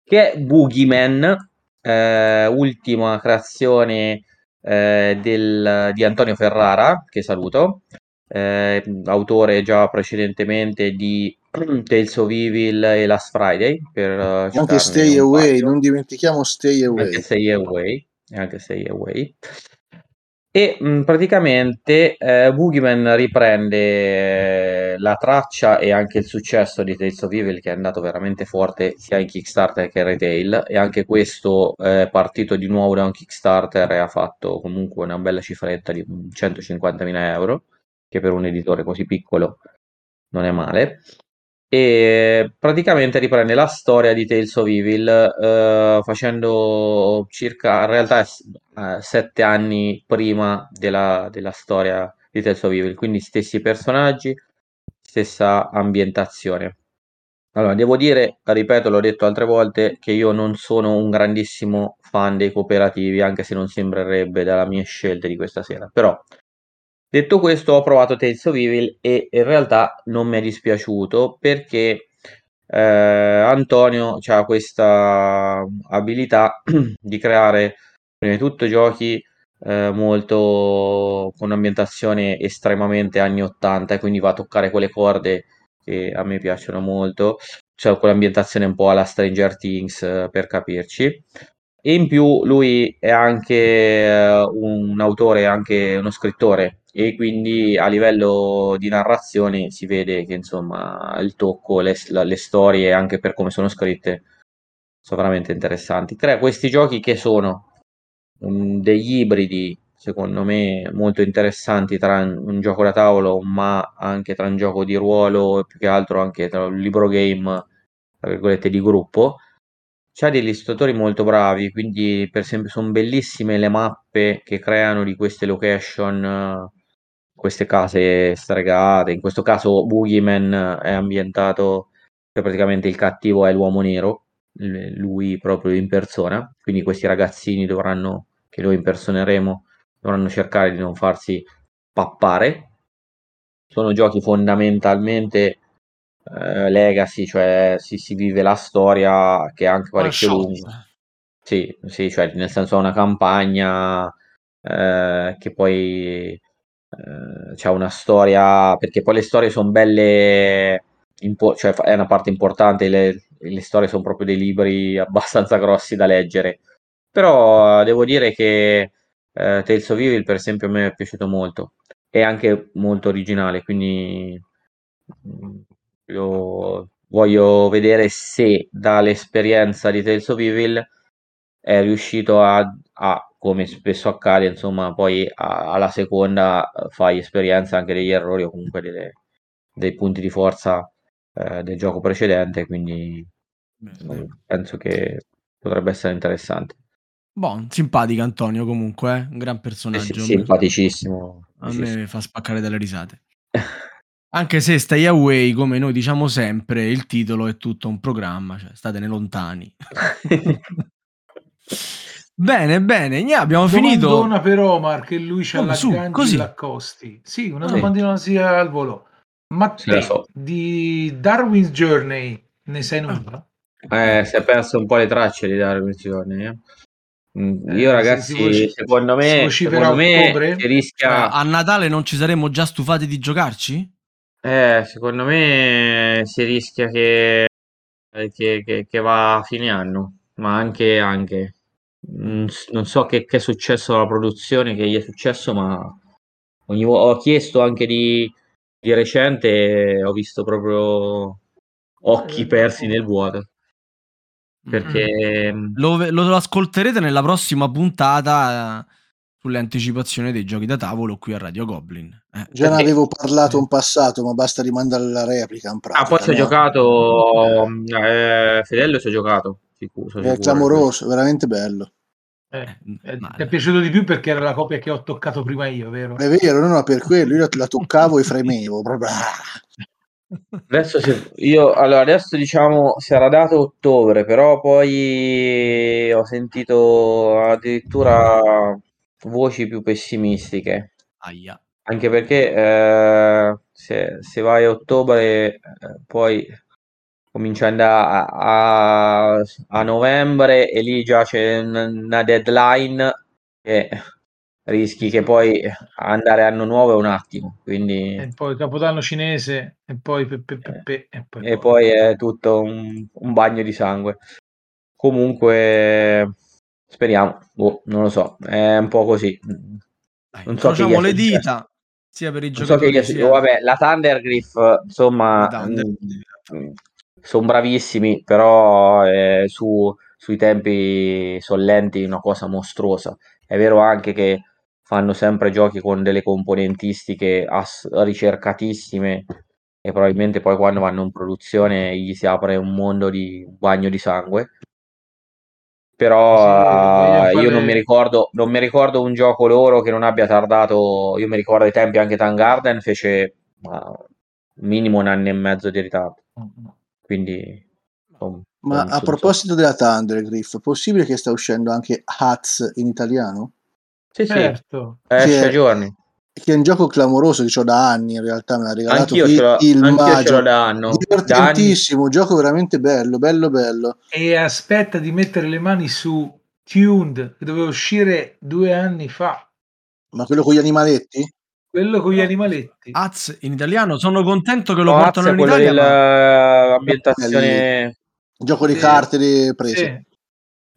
Speaker 5: che è Boogeyman, eh, ultima creazione eh, del- di Antonio Ferrara, che saluto, eh, autore già precedentemente di Tales of Evil e Last Friday per
Speaker 4: uh, anche Stay Away non dimentichiamo Stay Away.
Speaker 5: Anche Stay Away anche Stay Away. E mh, mm, praticamente eh, Boogeyman riprende la traccia e anche il successo di Tales of Evil che è andato veramente forte sia in Kickstarter che in retail e anche questo è eh, partito di nuovo da un Kickstarter e ha fatto comunque una bella cifretta di 150.000 euro che per un editore così piccolo non è male e praticamente riprende la storia di Tales of Evil eh, facendo circa in realtà eh, sette anni prima della, della storia di Tales of Evil. Quindi stessi personaggi stessa ambientazione. Allora devo dire ripeto l'ho detto altre volte che io non sono un grandissimo fan dei cooperativi anche se non sembrerebbe dalla mia scelta di questa sera. Però Detto questo, ho provato Tales of Evil e in realtà non mi è dispiaciuto perché eh, Antonio ha questa abilità di creare prima di tutto giochi eh, molto con un'ambientazione estremamente anni 80 e quindi va a toccare quelle corde che a me piacciono molto, cioè quell'ambientazione un po' alla Stranger Things per capirci. E in più lui è anche un autore, anche uno scrittore, e quindi a livello di narrazione si vede che insomma il tocco, le, le storie, anche per come sono scritte, sono veramente interessanti. Crea questi giochi che sono um, degli ibridi, secondo me, molto interessanti tra un gioco da tavolo, ma anche tra un gioco di ruolo e più che altro anche tra un libro game, tra virgolette, di gruppo. C'ha degli illustratori molto bravi, quindi per esempio sono bellissime le mappe che creano di queste location, queste case stregate. In questo caso Boogeyman è ambientato, cioè praticamente il cattivo è l'uomo nero, lui proprio in persona, quindi questi ragazzini dovranno, che noi impersoneremo, dovranno cercare di non farsi pappare. Sono giochi fondamentalmente eh, legacy, cioè si, si, vive la storia che è anche parecchio lunga. Sì, sì, cioè nel senso è una campagna eh, che poi eh, c'è una storia, perché poi le storie sono belle, impo- cioè è una parte importante, le, le storie sono proprio dei libri abbastanza grossi da leggere. Però devo dire che eh, Tales of Evil, per esempio, a me è piaciuto molto. È anche molto originale, quindi mm, io voglio vedere se dall'esperienza di Tales of Evil è riuscito a, a come spesso accade, insomma, poi a, alla seconda fai esperienza anche degli errori o comunque delle, dei punti di forza eh, del gioco precedente, quindi Beh, penso che potrebbe essere interessante.
Speaker 1: Buon, simpatico Antonio comunque, eh? un gran personaggio.
Speaker 5: Eh sì, simpaticissimo.
Speaker 1: A me fa spaccare dalle risate. Anche se Stay Away, come noi diciamo sempre, il titolo è tutto un programma, cioè statene lontani. bene, bene, Gna, abbiamo
Speaker 3: domandona
Speaker 1: finito.
Speaker 3: Domandona per Omar che lui c'ha la Gangi Laccosti. Sì, una domandina sia al volo. Ma te, so. di Darwin's Journey ne sai nulla?
Speaker 5: Eh, si è perso un po' le tracce di Darwin's Journey. Eh. Mm, io, ragazzi, si, si secondo me, secondo me si rischia.
Speaker 1: A Natale non ci saremmo già stufati di giocarci?
Speaker 5: Eh, secondo me si rischia che, che, che, che va a fine anno, ma anche, anche. Non, non so che, che, è successo alla produzione, che gli è successo, ma ogni, ho chiesto anche di, di recente, ho visto proprio occhi persi nel vuoto. Perché
Speaker 1: mm. lo, lo ascolterete nella prossima puntata sulle anticipazioni dei giochi da tavolo qui a Radio Goblin.
Speaker 4: Eh. Già ne avevo parlato in passato, ma basta rimandare la replica. In
Speaker 5: pratica, ah, poi si è giocato. Eh, Fedello si è giocato.
Speaker 4: Sicuro, è clamoroso, veramente bello.
Speaker 3: Eh, eh, ti è piaciuto di più perché era la copia che ho toccato prima io, vero?
Speaker 4: È vero, no, no, per quello io la toccavo e fremevo. Proprio.
Speaker 5: Adesso se, io allora adesso diciamo si era dato ottobre, però poi ho sentito addirittura voci più pessimistiche.
Speaker 1: Aia.
Speaker 5: Anche perché eh, se, se, vai a ottobre, eh, poi comincia ad andare a, a, a, novembre e lì già c'è una deadline e rischi che poi andare anno nuovo è un attimo. Quindi...
Speaker 3: E poi Capodanno cinese e poi, pe, pe, pe,
Speaker 5: e poi, e poi è tutto un, un bagno di sangue. Comunque Speriamo, oh, non lo so, è un po' così.
Speaker 1: Dai, non so facciamo le dita sia per i giocatori
Speaker 5: so sia... oh, vabbè, la insomma, Thunder. Mm, sono bravissimi, però eh, su, sui tempi sono lenti una cosa mostruosa. È vero anche che fanno sempre giochi con delle componentistiche ass- ricercatissime e probabilmente poi quando vanno in produzione gli si apre un mondo di un bagno di sangue. Però sì, uh, io non mi, ricordo, non mi ricordo un gioco loro che non abbia tardato, io mi ricordo ai tempi anche Tangarden fece uh, minimo un anno e mezzo di ritardo, quindi...
Speaker 4: Um, Ma a proposito della Thunder Griff, è possibile che sta uscendo anche Hats in italiano?
Speaker 5: Sì, certo. sì, esce a giorni.
Speaker 4: che è un gioco clamoroso che ho da anni in realtà me l'ha regalato
Speaker 5: anch'io ce l'ho, il anch'io ce l'ho da anno
Speaker 4: divertentissimo da gioco veramente bello bello bello.
Speaker 3: E aspetta di mettere le mani su Tuned che doveva uscire due anni fa.
Speaker 4: Ma quello con gli animaletti?
Speaker 3: Quello con gli animaletti.
Speaker 1: Az in italiano, sono contento che lo no, portano in Italia.
Speaker 5: Dell'ambientazione...
Speaker 4: Ma... Gioco di carte di prese.
Speaker 3: Sì.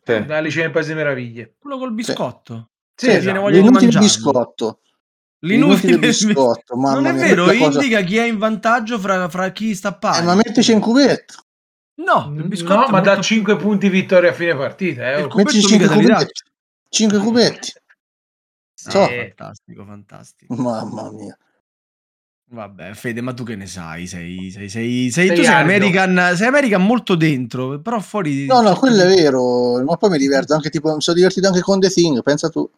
Speaker 3: Sì. Alice nel Paese Meraviglie.
Speaker 1: Quello col biscotto.
Speaker 4: Sì, sì esatto. l'inutile biscotto.
Speaker 1: L'inutile biscotto, mamma Non è mia, vero, cosa... indica chi è in vantaggio fra, fra chi sta pagando.
Speaker 4: Eh, ma mettici in cubetto.
Speaker 1: No,
Speaker 3: il biscotto no ma molto... da 5 punti vittoria a fine partita. Eh.
Speaker 4: Mettici 5 cubetti. 5 cubetti.
Speaker 1: So. fantastico, fantastico.
Speaker 4: Mamma mia.
Speaker 1: Vabbè, Fede, ma tu che ne sai? Sei, sei, sei, sei tu sei American, sei American molto dentro, però fuori.
Speaker 4: No, no, quello è vero. Ma poi mi diverto anche, tipo, mi sono divertito anche con The Thing, pensa tu.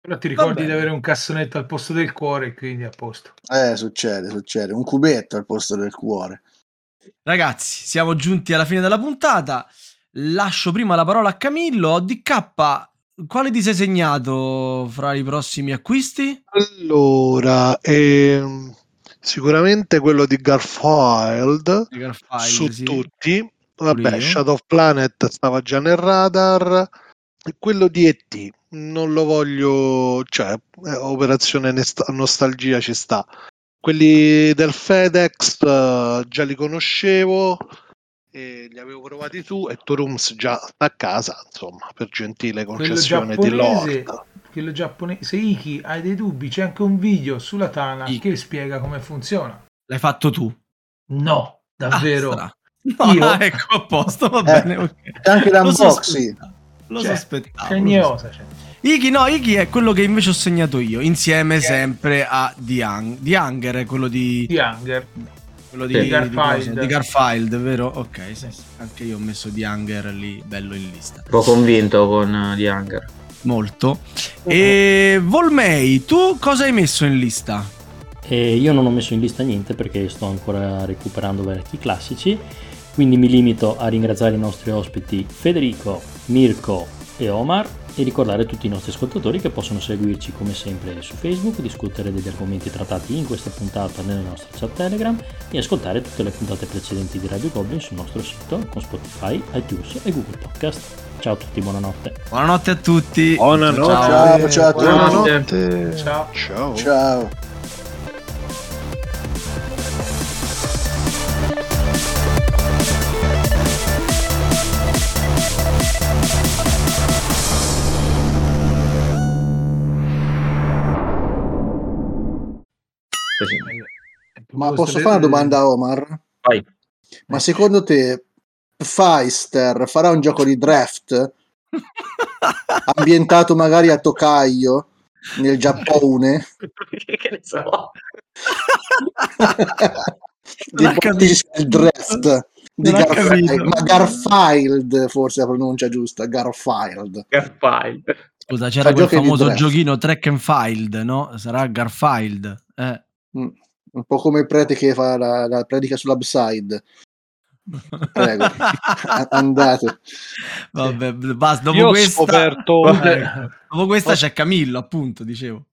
Speaker 3: Però ti ricordi di avere un cassonetto al posto del cuore, quindi a posto.
Speaker 4: Eh, succede, succede. Un cubetto al posto del cuore.
Speaker 1: Ragazzi, siamo giunti alla fine della puntata. Lascio prima la parola a Camillo. DK, quale ti sei segnato fra i prossimi acquisti?
Speaker 2: Allora, ehm, sicuramente quello di Garfield, di Garfield su sì. tutti. Vabbè, Shadow of Planet stava già nel radar. E quello di ET non lo voglio, cioè, eh, operazione nostalgia ci sta. Quelli del FedEx uh, già li conoscevo, e li avevo provati tu e Turums già a casa, insomma, per gentile concessione di Lord.
Speaker 3: Quello giapponese, se Iki hai dei dubbi, c'è anche un video sulla Tana I... che spiega come funziona.
Speaker 1: L'hai fatto tu?
Speaker 3: No, davvero. Ah,
Speaker 1: no, Io? ecco a posto, va eh, bene. Okay.
Speaker 4: C'è anche l'unboxing.
Speaker 1: Lo cioè, sospettavo.
Speaker 3: Cagnosa, cioè.
Speaker 1: Iki no, Iki è quello che invece ho segnato io, insieme yeah. sempre a The, Hung- The Hunger, è quello di...
Speaker 3: The Hunger.
Speaker 1: Quello di, sì, Garfield. Di, Garfield, vero? Ok, sì, sì. anche io ho messo The Hunger lì, bello in lista.
Speaker 5: Un po' convinto con uh, The Hunger.
Speaker 1: Molto. E Volmei, tu cosa hai messo in lista?
Speaker 6: E io non ho messo in lista niente perché sto ancora recuperando vecchi classici, quindi mi limito a ringraziare i nostri ospiti Federico, Mirko e Omar e ricordare a tutti i nostri ascoltatori che possono seguirci come sempre su Facebook, discutere degli argomenti trattati in questa puntata nelle nostre chat Telegram e ascoltare tutte le puntate precedenti di Radio Goblin sul nostro sito con Spotify, iTunes e Google Podcast. Ciao a tutti, buonanotte.
Speaker 1: Buonanotte a tutti.
Speaker 2: Buonanotte.
Speaker 4: Ciao, ciao a tutti.
Speaker 2: Buonanotte.
Speaker 3: Ciao.
Speaker 2: Ciao.
Speaker 4: Ciao. Ma posso fare una domanda a Omar?
Speaker 5: Vai.
Speaker 4: Ma secondo te Feister farà un gioco di draft ambientato magari a Tokaio nel Giappone? che ne so. il draft di Garfield, ma Garfield forse la pronuncia giusta, Garfield.
Speaker 5: Garfield.
Speaker 1: Scusa, c'era quel famoso giochino Track and Field, no? Sarà Garfield. Eh.
Speaker 4: Mm un po' come il prete che fa la, la predica sull'upside. Prego, andate.
Speaker 1: Vabbè, basta. Dopo questa,
Speaker 2: scoperto...
Speaker 1: Vabbè, dopo questa c'è Camillo, appunto, dicevo.